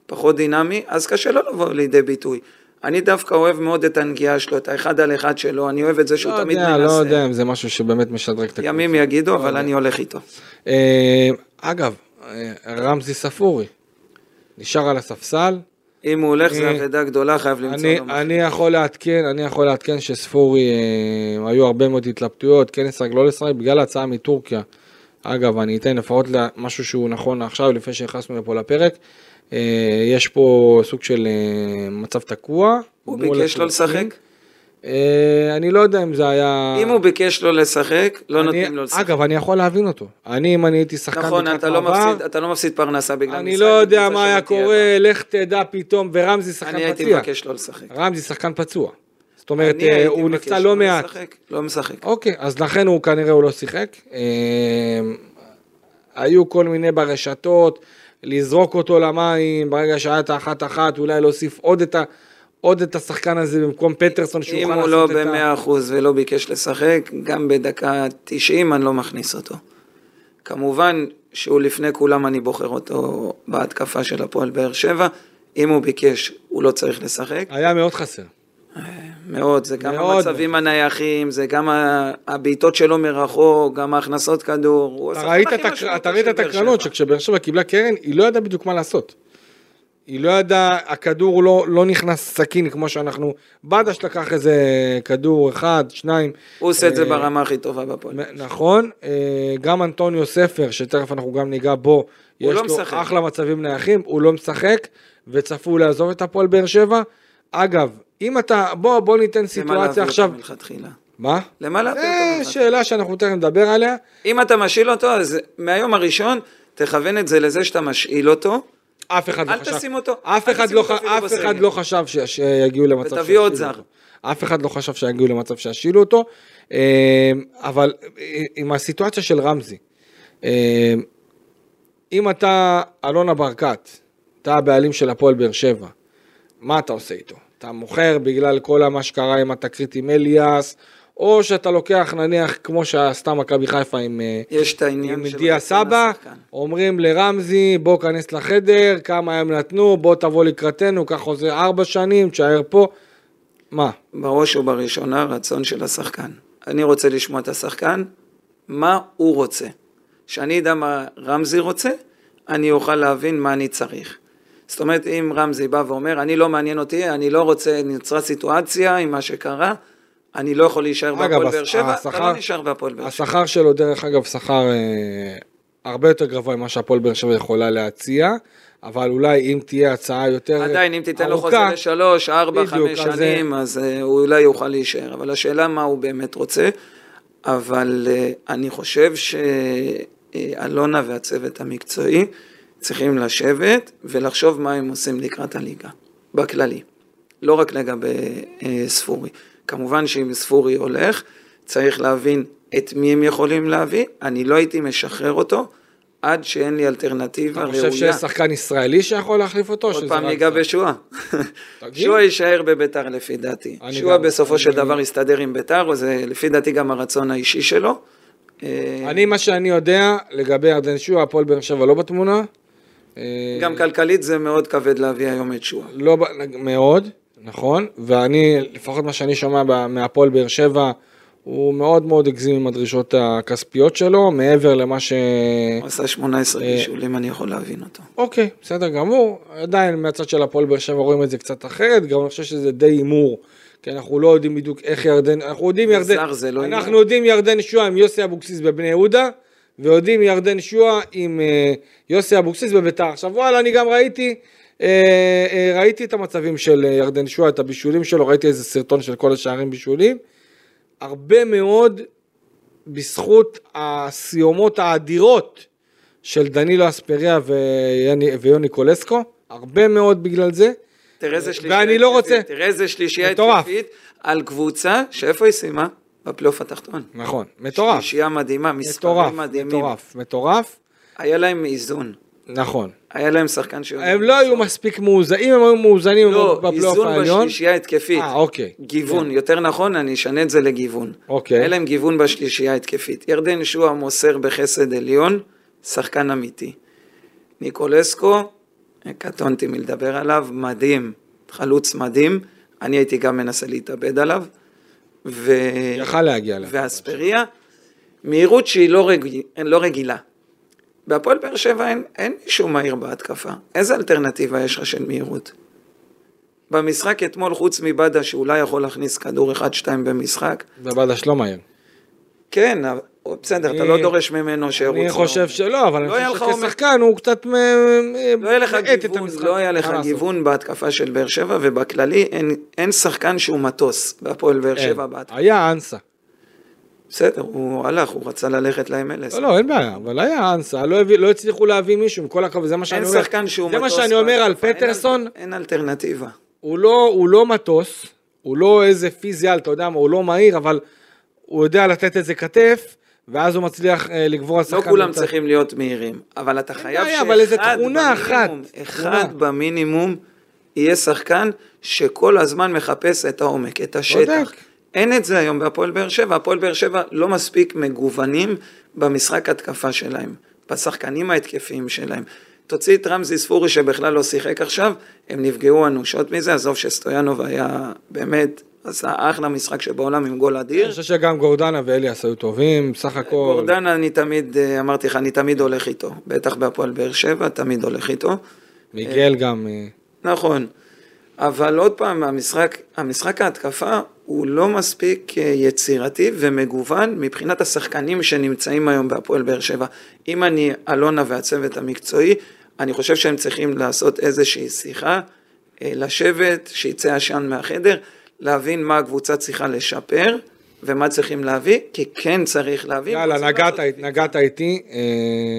פחות דינמי, אז קשה לו לבוא לידי ביטוי. אני דווקא אוהב מאוד את הנגיעה שלו, את האחד על אחד שלו, אני אוהב את זה שהוא לא תמיד יודע, מנסה. לא יודע אם זה משהו שבאמת משדרג את ימים יגידו, אבל אני הולך איתו. אה, אגב, אה, רמזי ספורי, נשאר על הספסל. אם הוא הולך, זה אני- אבדה גדולה, חייב למצוא אני, לו מחליף. אני יכול לעדכן, אני יכול לעדכן שספורי, אה, היו הרבה מאוד התלבטויות, כן לשחק, לא לשחק, בגלל ההצעה מטורקיה. אגב, אני אתן לפחות משהו שהוא נכון עכשיו, לפני שנכנסנו לפה לפרק. אה, יש פה סוג של אה, מצב תקוע. הוא ביקש לא. לשחק? אה, אני לא יודע אם זה היה... אם הוא ביקש לא לשחק, לא אני- נותנים לו לשחק. אגב, אני יכול להבין אותו. אני, אם אני הייתי שחקן נכון, אתה לא מעבר, מפסיד, אתה לא מפסיד פרנסה בגלל אני משחק לא יודע מה היה קורה, לך תדע פתאום, ורמזי. שחקן אני הייתי פציע. מבקש לא לשחק. רמזי שחקן פצוע. זאת אומרת, הוא נפצע לא מעט. לשחק, לא משחק. אוקיי, אז לכן הוא כנראה הוא לא שיחק. אה, היו כל מיני ברשתות, לזרוק אותו למים, ברגע שהיה את האחת-אחת, אולי להוסיף עוד את, ה, עוד את השחקן הזה במקום פטרסון, אם שיוכל הוא לא לעשות את ה... במאה אחוז ולא ביקש לשחק, גם בדקה 90 אני לא מכניס אותו. כמובן שהוא לפני כולם אני בוחר אותו בהתקפה של הפועל באר שבע. אם הוא ביקש, הוא לא צריך לשחק. היה מאוד חסר. מאוד, זה גם מאוד. המצבים הנייחים, זה גם הבעיטות שלו מרחוק, גם ההכנסות כדור. אתה ראית משמעותי אתה ראית את הקרנות. שכשבאר שבע קיבלה קרן, היא לא ידעה בדיוק מה לעשות. היא לא ידעה, הכדור לא, לא נכנס סכין כמו שאנחנו... בדש לקח איזה כדור אחד, שניים. הוא עושה את זה אה, ברמה הכי טובה בפועל. נכון, אה, גם אנטוניו ספר, שתכף אנחנו גם ניגע בו, יש לא לו משחק. אחלה מצבים נייחים, הוא לא משחק, וצפוי לעזוב את הפועל באר שבע. אגב, אם אתה, בוא, בוא ניתן למה סיטואציה להביא עכשיו, אותו מלכתחילה? מה? למה להביא אותו מלכתחילה? שאלה שאנחנו תכף נדבר עליה. אם אתה משאיל אותו, אז מהיום הראשון תכוון את זה לזה שאתה משאיל אותו, אף אחד אל לא חשב, תשים אותו, אף אל אחד לא, אף אחד. לא חשב ש- שיגיעו למצב ותביא עוד זר. אף אחד לא חשב שיגיעו למצב שישאילו אותו, אה, אבל אה, עם הסיטואציה של רמזי, אה, אם אתה אלונה ברקת, אתה הבעלים של הפועל באר שבע, מה אתה עושה איתו? אתה מוכר בגלל כל מה שקרה עם התקרית עם אליאס, או שאתה לוקח נניח כמו שעשתה מכבי חיפה עם... אה, יש את העניין עם דיה סבא. אומרים לרמזי, בוא כנס לחדר, כמה הם נתנו, בוא תבוא לקראתנו, קח חוזה ארבע שנים, תשאר פה. מה? בראש ובראשונה רצון של השחקן. אני רוצה לשמוע את השחקן, מה הוא רוצה. שאני אדע מה רמזי רוצה, אני אוכל להבין מה אני צריך. זאת אומרת, אם רמזי בא ואומר, אני לא מעניין אותי, אני לא רוצה, נוצרה סיטואציה עם מה שקרה, אני לא יכול להישאר בהפועל באר שבע, אתה לא נשאר בהפועל באר שבע. השכר שלו, דרך אגב, שכר אה, הרבה יותר גבוה ממה שהפועל באר שבע יכולה להציע, אבל אולי אם תהיה הצעה יותר ארוכה, עדיין, אם תיתן לו חוזה לשלוש, ארבע, חמש אז, שנים, אז אה, הוא אולי יוכל להישאר. אבל השאלה מה הוא באמת רוצה. אבל אה, אני חושב שאלונה והצוות המקצועי צריכים לשבת ולחשוב מה הם עושים לקראת הליגה, בכללי. לא רק לגבי אה, ספורי. כמובן שאם ספורי הולך, צריך להבין את מי הם יכולים להביא. אני לא הייתי משחרר אותו עד שאין לי אלטרנטיבה אתה ראויה. חושב שיש שחקן ישראלי שיכול להחליף אותו? עוד פעם ניגע. תגיד. שועה יישאר בביתר לפי דעתי. גם- בסופו של דבר יסתדר עם ביתר, וזה לפי דעתי גם הרצון האישי שלו. אה, אני, מה שאני יודע לגבי ירדן שועה, הפועל באר שבע לא בתמונה. אה, גם כלכלית זה מאוד כבד להביא היום את שועה. לא מאוד, נכון, ואני, לפחות מה שאני שומע מהפועל באר שבע, הוא מאוד מאוד הגזים עם הדרישות הכספיות שלו, מעבר למה ש... הוא עשה 18 אה, בישולים, אני יכול להבין אותו. אוקיי, בסדר גמור. עדיין מהצד של הפועל באר שבע רואים את זה קצת אחרת, גם אני חושב שזה די הימור. כי אנחנו לא יודעים בדיוק איך ירדן, אנחנו יודעים ירדן, לא אנחנו. יודעים ירדן שועה עם יוסי אבוקסיס בבני יהודה, ויודעים ירדן שועה עם אה, יוסי אבוקסיס בביתר. עכשיו וואלה, אני גם ראיתי, אה, אה, ראיתי את המצבים של ירדן שועה, את הבישולים שלו, ראיתי איזה סרטון של כל השערים בישולים. הרבה מאוד בזכות הסיומות האדירות של דנילו אספריה ויוני, ויוני קולסקו, הרבה מאוד בגלל זה. תראה איזה שלישייה לא התקפית, תראה איזה שלישייה. התקפית על קבוצה שאיפה היא סיימה? בפלייאוף התחתון. נכון, מטורף, שלישייה מדהימה, מספרים מדהימים. מטורף, מטורף, היה להם איזון. נכון. היה להם שחקן ש... הם לא היו מספיק מאוזנים, הם היו מאוזנים לא, בפלייאוף איזון העליון. בשלישייה התקפית. אה, אוקיי. גיוון, יותר נכון, אני אשנה את זה לגיוון. אוקיי. היה להם גיוון בשלישייה התקפית. ירדן שועה מוסר בחסד עליון, שחקן אמיתי. ניקולסקו, קטונתי מלדבר עליו, מדהים, חלוץ מדהים, אני הייתי גם מנסה להתאבד עליו. ו... יכל להגיע אליו. ואספריה, מהירות שהיא לא, רגיל, לא רגילה. בהפועל באר שבע אין, אין מישהו מהיר בהתקפה. איזה אלטרנטיבה יש לך של מהירות? במשחק אתמול, חוץ מבאדה שאולי יכול להכניס כדור אחד-שתיים במשחק, ובדש לא מהר. כן, בסדר, אתה לא דורש ממנו שירוץ. אני חושב שלא, אבל לא אני לך חושב. שכשחקן הוא קצת... לא לך מאט את המשחק. לא היה לך? גיוון בהתקפה של באר שבע, ובכללי אין, אין שחקן שהוא מטוס בהפועל באר אין. שבע בהתקפה. היה אנסה. בסדר, הוא הלך, הוא רצה ללכת ל-MLS. לא, לא, אין בעיה, אבל היה אנסה, לא הביא- לא הצליחו להביא מישהו, עם כל הכבוד, זה מה שאני אין אומר. שחקן שהוא זה מטוס. מה שאני אומר על אין פטרסון, אין אלטרנטיבה. הוא לא, הוא לא מטוס, הוא לא איזה פיזיאל, אתה יודע מה, הוא לא מהיר, אבל הוא יודע לתת איזה כתף, ואז הוא מצליח אה, לגבור על שחקן. לא כולם בצד. צריכים להיות מהירים, אבל אתה חייב בעיה, אבל איזה שאחד תכונה אחת, במינימום, תכונה. אחד במינימום יהיה שחקן שכל הזמן מחפש את העומק, את השטח. צודק. אין את זה היום בהפועל באר שבע, הפועל באר שבע לא מספיק מגוונים במשחק התקפה שלהם, בשחקנים ההתקפיים שלהם. תוציא את רמזי ספורי שבכלל לא שיחק עכשיו, הם נפגעו אנושות מזה, עזוב שסטויאנוב היה באמת, עשה אחלה משחק שבעולם עם גול אני אדיר. חושב שגם גורדנה ואליאס היו טובים, בסך הכל. גורדן אני תמיד, אה, אמרתי לך, אני תמיד הולך איתו. בטח בהפועל באר שבע, תמיד הולך איתו. מיגל גם. אה, נכון. אבל עוד פעם, המשחק, המשחק ההתקפה הוא לא מספיק אה, יצירתי ומגוון מבחינת השחקנים שנמצאים היום בהפועל באר שבע. אם אני אלונה והצוות המקצועי, אני חושב שהם צריכים לעשות איזושהי שיחה, אה, לשבת, שיצא עשן מהחדר, להבין מה הקבוצה צריכה לשפר ומה צריכים להביא, כי כן צריך להביא. יאללה, נגעת, נגעת איתי, אה,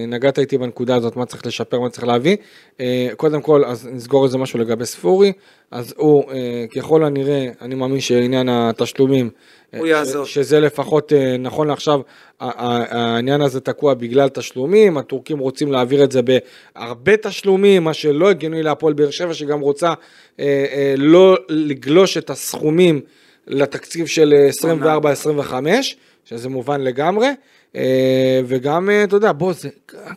נגעת איתי בנקודה הזאת, מה צריך לשפר, מה צריך להביא. אה, קודם כל, אז נסגור איזה משהו לגבי ספורי. אז הוא, אה, ככל הנראה, אני מאמין שעניין התשלומים, הוא יעזוב. ש- שזה לפחות, אה, נכון לעכשיו, העניין הזה תקוע בגלל תשלומים, הטורקים רוצים להעביר את זה בהרבה תשלומים, מה שלא הגיוני להפועל באר שבע, שגם רוצה אה, אה, לא לגלוש את הסכומים לתקציב של 24-25, שזה מובן לגמרי. אה, וגם, אה, אתה יודע, בוא, זה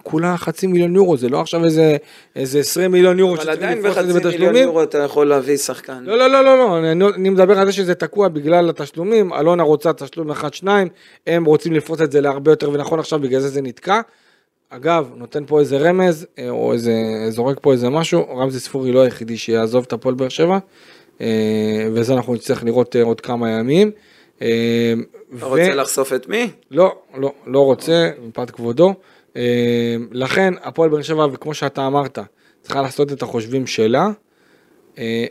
כולה חצי מיליון יורו, זה לא עכשיו איזה, איזה 20 מיליון יורו אבל עדיין לפרוס את זה בחצי מיליון בתשלומים. יורו אתה יכול להביא שחקן. לא, לא, לא, לא, לא, אני, אני מדבר על זה שזה תקוע בגלל התשלומים, אלונה רוצה תשלום אחד, שניים, הם רוצים לפרוט את זה להרבה יותר, ונכון עכשיו בגלל זה זה נתקע. אגב, נותן פה איזה רמז, אה, או איזה, זורק פה איזה משהו, רמזי ספורי לא היחידי שיעזוב את הפועל באר שבע, וזה אנחנו נצטרך לראות עוד כמה ימים. אתה רוצה לחשוף את מי? לא, לא, לא רוצה, מפאת כבודו. אה, לכן, הפועל באר שבע, וכמו שאתה אמרת, צריכה לעשות את החושבים שלה. אה,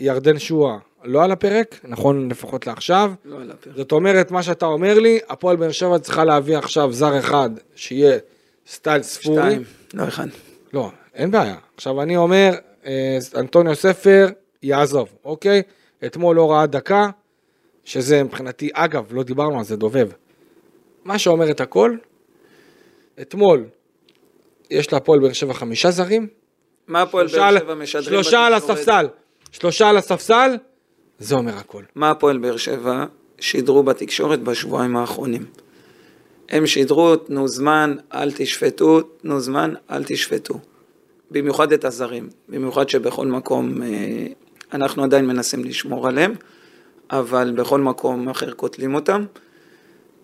ירדן שועה לא על הפרק, נכון לפחות לעכשיו. לא על הפרק. זאת אומרת, מה שאתה אומר לי, הפועל באר שבע צריכה להביא עכשיו זר אחד, שיהיה סטייל ספורי. שתיים, לא אחד. לא, אין בעיה. עכשיו אני אומר, אה, אנטוניו ספר יעזוב, אוקיי? אתמול לא ראה דקה, שזה מבחינתי, אגב, לא דיברנו על זה, דובב. מה שאומר את הכל, אתמול יש להפועל באר שבע חמישה זרים, מה הפועל באר שבע משדרים? שלושה על? הספסל, שלושה על הספסל, זה אומר הכל. מה הפועל באר שבע שידרו בתקשורת בשבועיים האחרונים? הם שידרו, תנו זמן, אל תשפטו, תנו זמן, אל תשפטו. במיוחד את הזרים, במיוחד שבכל מקום אה, אנחנו עדיין מנסים לשמור עליהם, אבל בכל מקום אחר קוטלים אותם.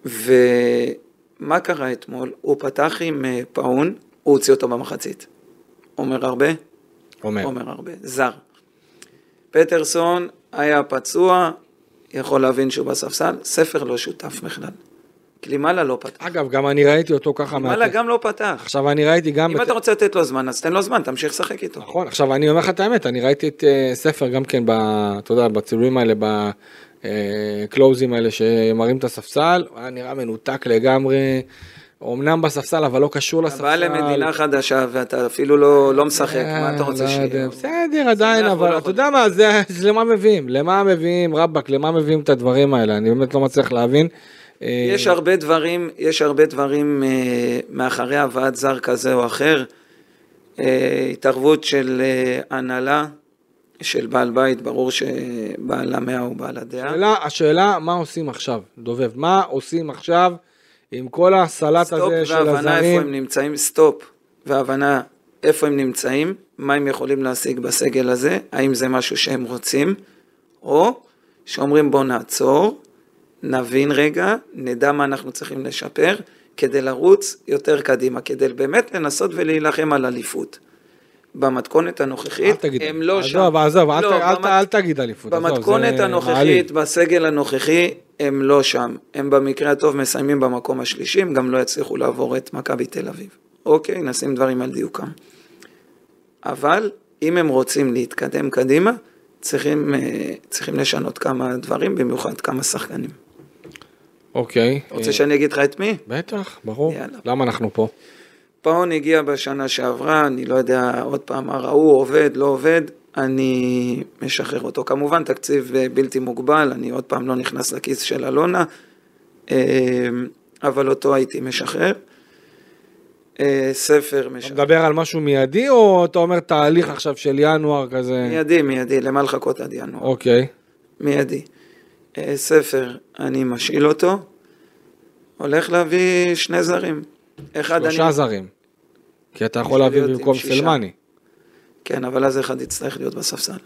ומה קרה אתמול? הוא פתח עם אה, פאון, הוא הוציא אותו במחצית. אומר הרבה? אומר. אומר הרבה. זר. פטרסון היה פצוע, יכול להבין שהוא בספסל, ספר לא שותף בכלל. קלימלה לא פתח. אגב, גם אני ראיתי אותו ככה. מהטק- גם לא פתח. עכשיו אני ראיתי גם... אם בת- אתה רוצה לתת לו זמן, אז תן לו זמן, תמשיך לשחק איתו. נכון, עכשיו אני אומר לך את האמת, אני ראיתי את אה, ספר גם כן, ב, אתה יודע, בצילומים האלה, בקלוזים האלה שמראים את הספסל, הוא היה נראה מנותק לגמרי, אמנם בספסל אבל לא קשור אתה לספסל. בא למדינה חדשה ואתה אפילו לא לא משחק, מה אתה אה, רוצה לא שיהיה? בסדר עדיין, אבל ולא אתה יודע מה, זה זה למה מביאים, למה מביאים, רבאק, למה מביאים את הדברים האלה, אני באמת לא מצליח להבין. יש הרבה דברים, יש הרבה דברים אה, מאחורי הבאת זר כזה או אחר. אה, התערבות של אה, הנהלה, של בעל בית, ברור שבעל המאה הוא בעל הדעה. השאלה, השאלה, מה עושים עכשיו, דובב, מה עושים עכשיו עם כל הסלט סטופ הזה של והבנה איפה הם הזרים? נמצאים, סטופ והבנה איפה הם נמצאים, מה הם יכולים להשיג בסגל הזה, האם זה משהו שהם רוצים, או שאומרים בוא נעצור, נבין רגע, נדע מה אנחנו צריכים לשפר, כדי לרוץ יותר קדימה, כדי באמת לנסות ולהילחם על אליפות. במתכונת אל הנוכחית, הם לא שם. עזוב, עזוב, אל לא, אל במת- אל תגיד אליפות, במתכונת זה הנוכחית, מעליב. בסגל הנוכחי, הם לא שם. הם במקרה הטוב מסיימים במקום השלישי, הם גם לא יצליחו לעבור את מכבי תל אביב. אוקיי, נשים דברים על דיוקם. אבל אם הם רוצים להתקדם קדימה, צריכים, אה, צריכים לשנות כמה דברים, במיוחד כמה שחקנים. אוקיי. רוצה אה, שאני אגיד לך את מי? בטח, ברור. יאללה. למה אנחנו פה? פאון הגיע בשנה שעברה, אני לא יודע עוד פעם מה ראו, עובד, לא עובד, אני משחרר אותו. כמובן תקציב אה, בלתי מוגבל, אני עוד פעם לא נכנס לכיס של אלונה, אה, אבל אותו הייתי משחרר. ספר אתה משחרר. מדבר על משהו מיידי, או אתה אומר תהליך עכשיו של ינואר כזה? מיידי, מיידי, למה לחכות עד ינואר? אוקיי. מיידי. אה, ספר, אני משאיל אותו, הולך להביא שני זרים. אחד אני... שלושה זרים. כי אתה יכול להביא במקום. סלמני. כן, אבל אז אחד יצטרך להיות בספסל.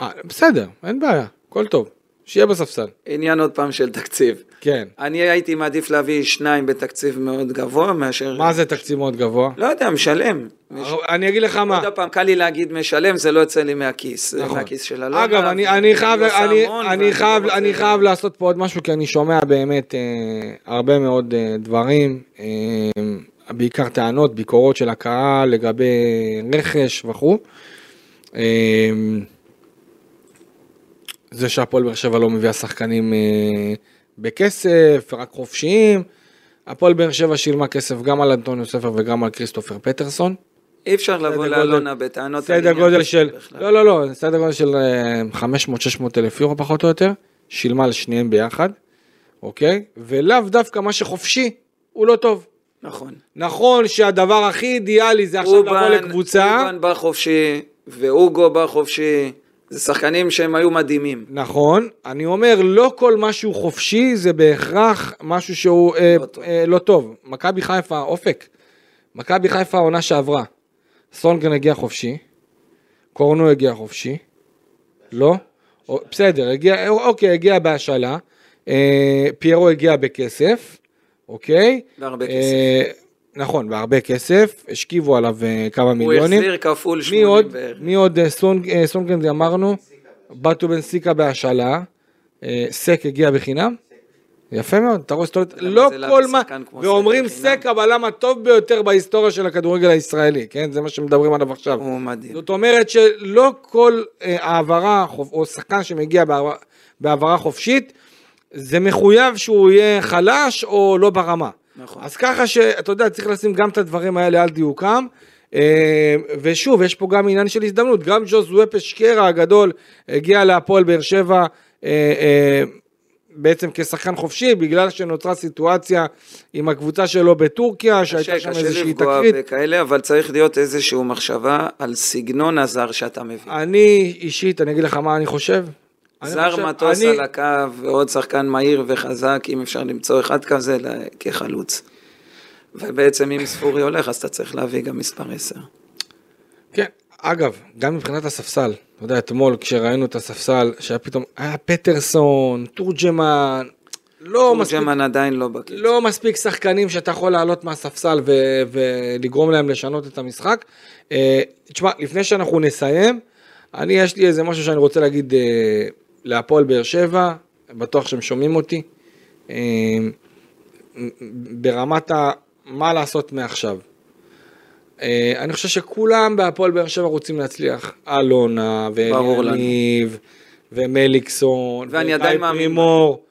אה, בסדר, אין בעיה, הכל טוב. שיהיה בספסל. עניין עוד פעם של תקציב. כן. אני הייתי מעדיף להביא שניים בתקציב מאוד גבוה מאשר... מה זה תקציב מאוד גבוה? לא יודע, משלם. מש... אני אגיד לך מה. עוד פעם, קל לי להגיד משלם, זה לא יוצא לי מהכיס. נכון. מהכיס של אלונה. אגב, אני, אני, חייב, אני, חייב, לא אני חייב לעשות פה עוד משהו, כי אני שומע באמת אה, הרבה מאוד אה, דברים, אה, בעיקר טענות, ביקורות של הקהל לגבי רכש וכו'. אה, זה שהפועל באר שבע לא מביאה שחקנים אה, בכסף, רק חופשיים. הפועל באר שבע שילמה כסף גם על אנטוניו ספר וגם על כריסטופר פטרסון. אי אפשר לבוא לאלונה בטענות. על סדר גודל של, בכלל. לא לא לא, סדר גודל של 500-600 אלף יורו פחות או יותר, שילמה לשניהם ביחד, אוקיי? ולאו דווקא מה שחופשי הוא לא טוב. נכון. נכון שהדבר הכי אידיאלי זה עכשיו לבוא לקבוצה, אובן בא חופשי, ואוגו בא חופשי. זה שחקנים שהם היו מדהימים. נכון, אני אומר לא כל מה שהוא חופשי זה בהכרח משהו שהוא אה, לא טוב. אה, לא טוב. מכבי חיפה, אופק, מכבי חיפה העונה שעברה, סונגרן הגיע חופשי, קורנו הגיע חופשי, לא? או, בסדר, הגיע, אוקיי, הגיע בהשאלה, אה, פיירו הגיע בכסף, אוקיי? בהרבה אה, נכון, בהרבה כסף, השכיבו עליו אה, כמה הוא מיליונים. החזיר כפול מי 80 עוד? בערך. מי עוד? אה, סונג- אה, סונגרן אמרנו, בטו בן סיקה בהשאלה, סק הגיע בחינם. יפה מאוד, אתה רואה, למה לא כל מה, ואומרים? סק הבלם הטוב ביותר בהיסטוריה של הכדורגל הישראלי, כן? זה מה שמדברים עליו עכשיו. הוא מדהים. זאת אומרת שלא כל העברה או שחקן שמגיע בהעברה חופשית, זה מחויב שהוא יהיה חלש או לא ברמה. נכון. אז ככה שאתה יודע, צריך לשים גם את הדברים האלה על דיוקם. אה, ושוב, יש פה גם עניין של הזדמנות, גם ג'וזווה פשקרה הגדול הגיע להפועל באר שבע אה, אה, בעצם כשחקן חופשי, בגלל שנוצרה סיטואציה עם הקבוצה שלו בטורקיה, שהייתה קשה, שם קשה איזושהי לפגוע תקרית. בכאלה, אבל צריך להיות איזושהי מחשבה על סגנון הזר שאתה מביא. אני אישית, אני אגיד לך מה אני חושב. זר מטוס אני- על הקו ועוד שחקן מהיר וחזק, אם אפשר למצוא אחד כזה כחלוץ. ובעצם אם ספורי הולך, אז אתה צריך להביא גם מספר 10. כן, אגב, גם מבחינת הספסל, אתה יודע, אתמול כשראינו את הספסל, שהיה פתאום, היה פטרסון, תורג'מן, לא מספיק, תורג'מן עדיין לא בקצב. לא מספיק שחקנים שאתה יכול לעלות מהספסל ו- ולגרום להם לשנות את המשחק. אה, תשמע, לפני שאנחנו נסיים, אני יש לי איזה משהו שאני רוצה להגיד אה, להפועל באר שבע, בטוח שהם שומעים אותי. אה, ברמת ה... מה לעשות מעכשיו. אה, אני חושב שכולם בהפועל באר שבע רוצים להצליח. אלונה. ואליניב, ומליקסון, ואני מאמין פרימור.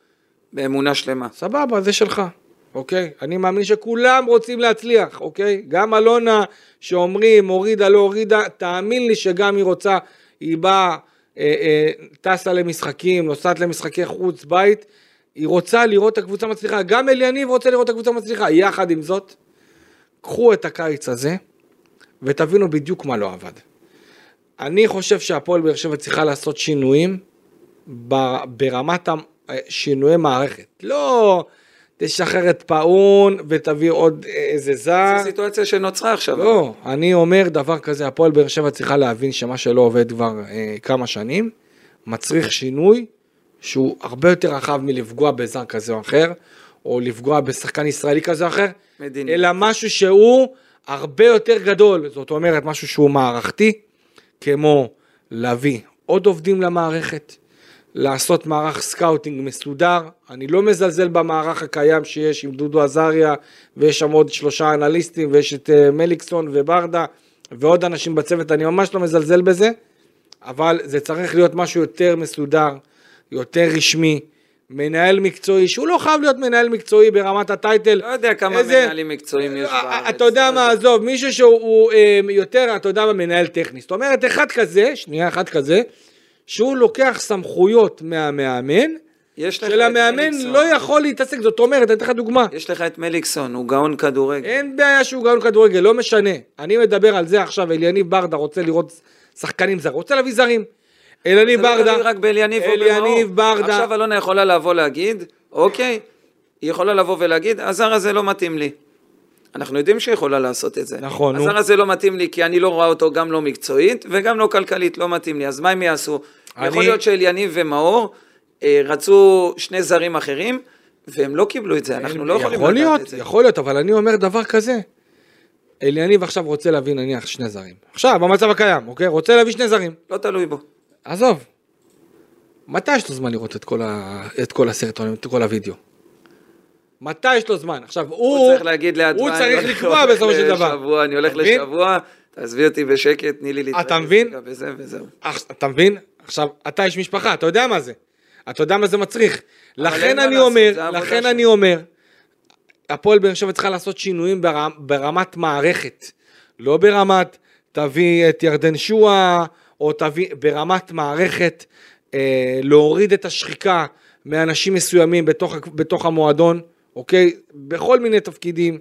באמונה שלמה. סבבה, זה שלך, אוקיי? אני מאמין שכולם רוצים להצליח, אוקיי? גם אלונה שאומרים הורידה, לא הורידה, תאמין לי שגם היא רוצה, היא באה, אה, אה, טסה למשחקים, נוסעת למשחקי חוץ, בית, היא רוצה לראות את הקבוצה מצליחה, גם אליניב רוצה לראות את הקבוצה מצליחה, יחד עם זאת, קחו את הקיץ הזה ותבינו בדיוק מה לא עבד. אני חושב שהפועל באר שבע צריכה לעשות שינויים ברמת ה- שינויי מערכת. לא תשחרר את פאון ותביא עוד איזה זר. זו סיטואציה שנוצרה עכשיו. לא, אני אומר דבר כזה, הפועל באר שבע צריכה להבין שמה שלא עובד כבר אה, כמה שנים, מצריך שינוי שהוא הרבה יותר רחב מלפגוע בזר כזה או אחר, או לפגוע בשחקן ישראלי כזה או אחר, מדיני. אלא משהו שהוא הרבה יותר גדול, זאת אומרת משהו שהוא מערכתי, כמו להביא עוד עובדים למערכת, לעשות מערך scouting מסודר, אני לא מזלזל במערך הקיים שיש עם דודו עזריה, ויש שם עוד שלושה אנליסטים, ויש את אה, מליקסון וברדה, ועוד אנשים בצוות, אני ממש לא מזלזל בזה, אבל זה צריך להיות משהו יותר מסודר, יותר רשמי, מנהל מקצועי, שהוא לא חייב להיות מנהל מקצועי ברמת ה title. לא יודע כמה איזה- מנהלים מקצועיים יש אה, בארץ. אתה יודע לא מה, עזוב, מישהו שהוא הוא, אה, יותר, אתה יודע מה, מנהל טכני. זאת אומרת, אחד כזה, שנייה, אחד כזה, שהוא לוקח סמכויות מהמאמן, של המאמן. לא יכול להתעסק, זאת אומרת, אני אתן לך דוגמה. יש לך את מליקסון, הוא גאון כדורגל. אין בעיה שהוא גאון כדורגל, לא משנה. אני מדבר על זה עכשיו, אליניב ברדה רוצה לראות שחקנים זרים, רוצה להביא זרים. אליניב לא ברדה, רק באליניב. אליניב ברדה, עכשיו אלונה יכולה לבוא להגיד, אוקיי, היא יכולה לבוא ולהגיד, הזר הזה לא מתאים לי. אנחנו יודעים שהיא יכולה לעשות את זה. נכון. הזר הזה לא מתאים לי כי אני לא רואה אותו גם לא מקצועית וגם לא כלכלית, לא מתאים לי. אז מה הם יעשו? אני- יכול להיות שאליניב ומאור אה, רצו שני זרים אחרים, והם לא קיבלו את זה, אנחנו לא יכולים יכול לדעת להיות, את זה. יכול להיות, אבל אני אומר דבר כזה. אליניב עכשיו רוצה להביא נניח שני זרים. עכשיו, במצב הקיים, אוקיי? רוצה להביא שני זרים. לא תלוי בו. עזוב. מתי יש לו זמן לראות את כל, ה... את כל הסרטונים, את כל הוידאו? מתי יש לו זמן? עכשיו, הוא... הוא צריך להגיד לעצמה, הוא צריך לקבוע בסופו של דבר. לשבוע, אני הולך? לשבוע, תעזבי אותי בשקט, תני לי להתרכז. אתה מבין? וזהו. אתה מבין? עכשיו, אתה איש משפחה, אתה יודע מה זה. אתה יודע מה זה מצריך. לכן אני אומר, לכן. אני אומר, הפועל באר שבע צריכה לעשות שינויים ברמ, ברמת מערכת. לא ברמת תביא את ירדן שואה, או תביא, ברמת מערכת, אה, להוריד את השחיקה מאנשים מסוימים בתוך, בתוך המועדון, אוקיי? בכל מיני תפקידים.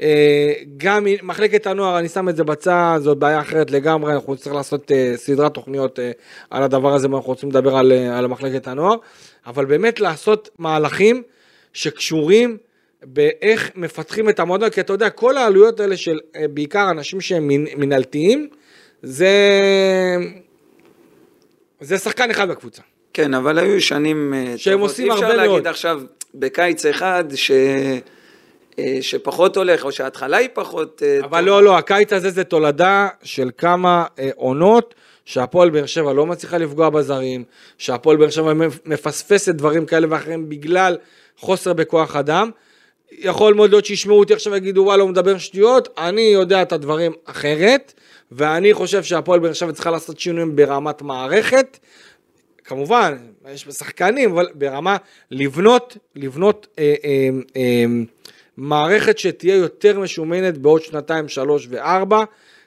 אה, גם מחלקת הנוער, אני שם את זה בצד, זאת בעיה אחרת לגמרי, אנחנו נצטרך לעשות אה, סדרת תוכניות אה, על הדבר הזה, ואנחנו רוצים לדבר על, על מחלקת הנוער, אבל באמת לעשות מהלכים שקשורים באיך מפתחים את המועדון, כי אתה יודע, כל העלויות האלה של בעיקר אנשים שהם מנ- מנהלתיים, זה... זה שחקן אחד בקבוצה. כן, אבל היו שנים שהם טובות. עושים אי אפשר הרבה להגיד מאוד. עכשיו, בקיץ אחד, ש... אה, שפחות הולך, או שההתחלה היא פחות... אה, אבל טובה. לא, לא, הקיץ הזה זה תולדה של כמה אה, עונות שהפועל באר שבע לא מצליחה לפגוע בזרים, שהפועל באר שבע מפספסת דברים כאלה ואחרים בגלל חוסר בכוח אדם. יכול מאוד להיות שישמעו אותי עכשיו ויגידו וואלה הוא מדבר שטויות, אני יודע את הדברים אחרת, ואני חושב שהפועל באר שבע צריכה לעשות שינויים ברמת מערכת. כמובן, יש שחקנים, אבל ברמה לבנות, לבנות אה, אה, אה, מערכת שתהיה יותר משומנת בעוד שנתיים, שלוש וארבע.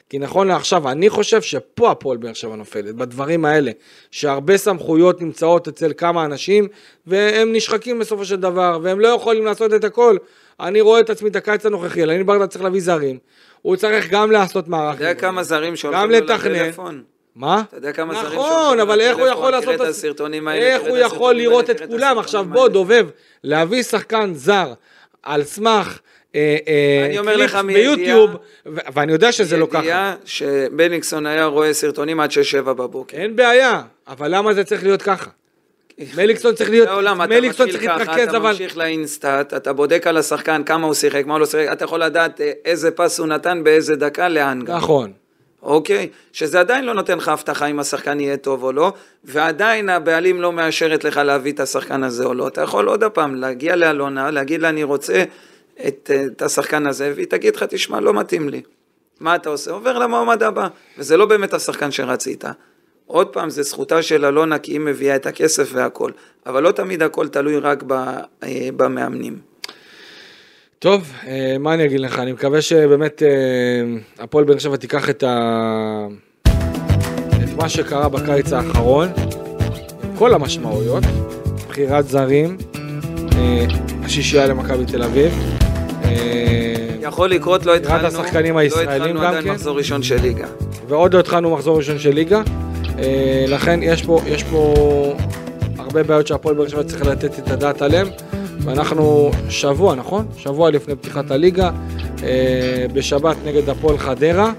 כי נכון לעכשיו, אני חושב שפה הפועל באר שבע נופלת, בדברים האלה, שהרבה סמכויות נמצאות אצל כמה אנשים, והם נשחקים בסופו של דבר, והם לא יכולים לעשות את הכל. אני רואה את עצמי את הקיץ הנוכחי, אני ברדה צריך להביא זרים, הוא צריך גם לעשות מערך. אתה יודע כמה זרים שהולכים לו. לטלפון? מה? אתה יודע כמה זרים נכון, אבל איך הוא? יכול לעשות את הס- הסרטונים האלה, איך הוא יכול לראות את כולם? עכשיו בוא. דובב, להביא שחקן זר על סמך אה, אה, אני אומר לך מידיעה- ביוטיוב, ואני יודע שזה לא ככה. ידיעה שבניקסון היה רואה סרטונים עד 6-7 בבוקר. אין בעיה, אבל למה זה צריך להיות ככה? מליקסון צריך להיות, העולם, אתה מליקסון צריך להתרכז, אתה אבל... ממשיך לאינסטאט, אתה בודק על השחקן כמה הוא שיחק, מה הוא לא שיחק, אתה יכול לדעת אה, איזה פס הוא נתן באיזה דקה, לאן גם. נכון. אוקיי? שזה עדיין לא נותן לך הבטחה אם השחקן יהיה טוב או לא, ועדיין הבעלים לא מאשרת לך להביא את השחקן הזה או לא. אתה יכול עוד פעם להגיע לאלונה, להגיד לה אני רוצה את, את השחקן הזה, והיא תגיד לך, תשמע, לא מתאים לי. מה אתה עושה? עובר למועמד הבא, וזה לא באמת השחקן שרצית. עוד פעם, זה זכותה של אלונה כי היא מביאה את הכסף והכל, אבל לא תמיד הכל תלוי רק אה, במאמנים. טוב, אה, מה אני אגיד לך, אני מקווה שבאמת אה, הפועל באר שבע תיקח את, ה... את מה שקרה בקיץ האחרון, כל המשמעויות, בחירת זרים, אה, השישייה למכבי תל אביב. יכול לקרות, לא בחירת התחלנו, לא התחלנו עדיין כן. מחזור ראשון של ליגה. ועוד לא התחלנו מחזור ראשון של ליגה, לכן יש פה, יש פה הרבה בעיות שהפועל באר שבע צריך לתת את הדעת עליהן, ואנחנו שבוע, נכון? שבוע לפני פתיחת הליגה, אה, בשבת נגד הפועל חדרה.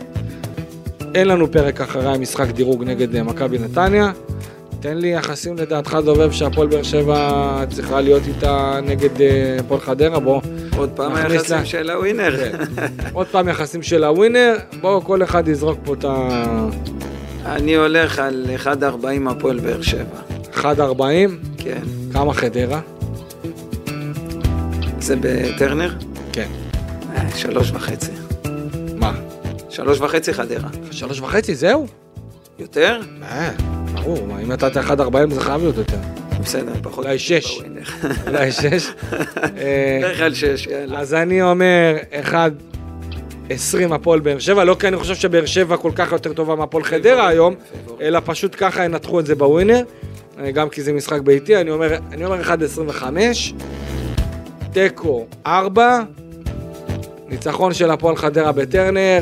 אין לנו פרק אחרי המשחק דירוג נגד אה, מכבי נתניה. תן לי יחסים לדעתך דובב שהפועל באר שבע צריכה להיות איתה נגד אה, הפועל חדרה, בוא עוד פעם היחסים לה- של הווינר. כן. עוד פעם יחסים של הווינר, בואו כל אחד יזרוק פה את ה... אני הולך על 1.40 הפועל באר שבע. 1.40, כן. כמה חדרה? זה בטרנר? כן. אה, שלוש וחצי. מה? שלוש וחצי חדרה. שלוש וחצי, זהו? יותר? אה, ברור, מה, אם נתת 1.40 זה חייב להיות יותר. בסדר, פחות. אולי שש. אולי שש. אה, בדרך כלל שש, יאללה. אז אני אומר 1.20 הפועל באר שבע, לא כי אני חושב שבאר שבע כל כך יותר טובה מהפועל חדרה היום, אלא פשוט ככה ינתחו את זה בווינר, אה, גם כי זה משחק ביתי, אני אומר, אני אומר 1.25, תיקו 4, ניצחון של הפועל חדרה בטרנר,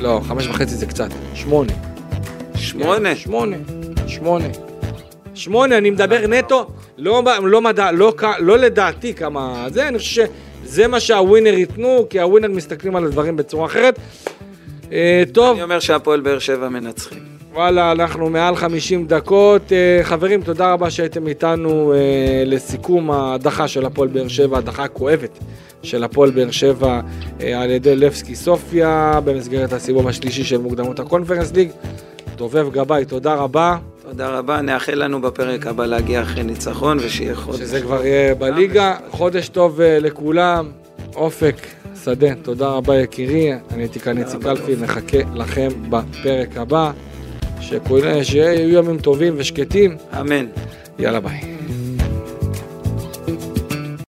לא, חמש וחצי זה קצת, שמונה. שמונה? שמונה. שמונה. שמונה, אני מדבר נטו, לא, לא, מדע, לא, לא לדעתי כמה זה, אני חושב שזה מה שהווינר ייתנו, כי הווינר מסתכלים על הדברים בצורה אחרת. אה, טוב, אני אומר שהפועל באר שבע מנצחים. וואלה, אנחנו מעל 50 דקות. אה, חברים, תודה רבה שהייתם איתנו אה, לסיכום ההדחה של הפועל באר שבע, ההדחה הכואבת של הפועל באר שבע אה, על ידי לבסקי סופיה במסגרת הסיבוב השלישי של מוקדמות הקונפרנס ליג. דובב גבאי, תודה רבה, תודה רבה, נאחל לנו בפרק הבא להגיע אחרי ניצחון ושיהיה חודש. שזה כבר יהיה בליגה. חודש טוב לכולם. אופק, שדה, תודה רבה יקירי. אני הייתי כאן איציק קלפי, נחכה לכם בפרק הבא. שיהיו ימים טובים ושקטים. אמן. יאללה ביי.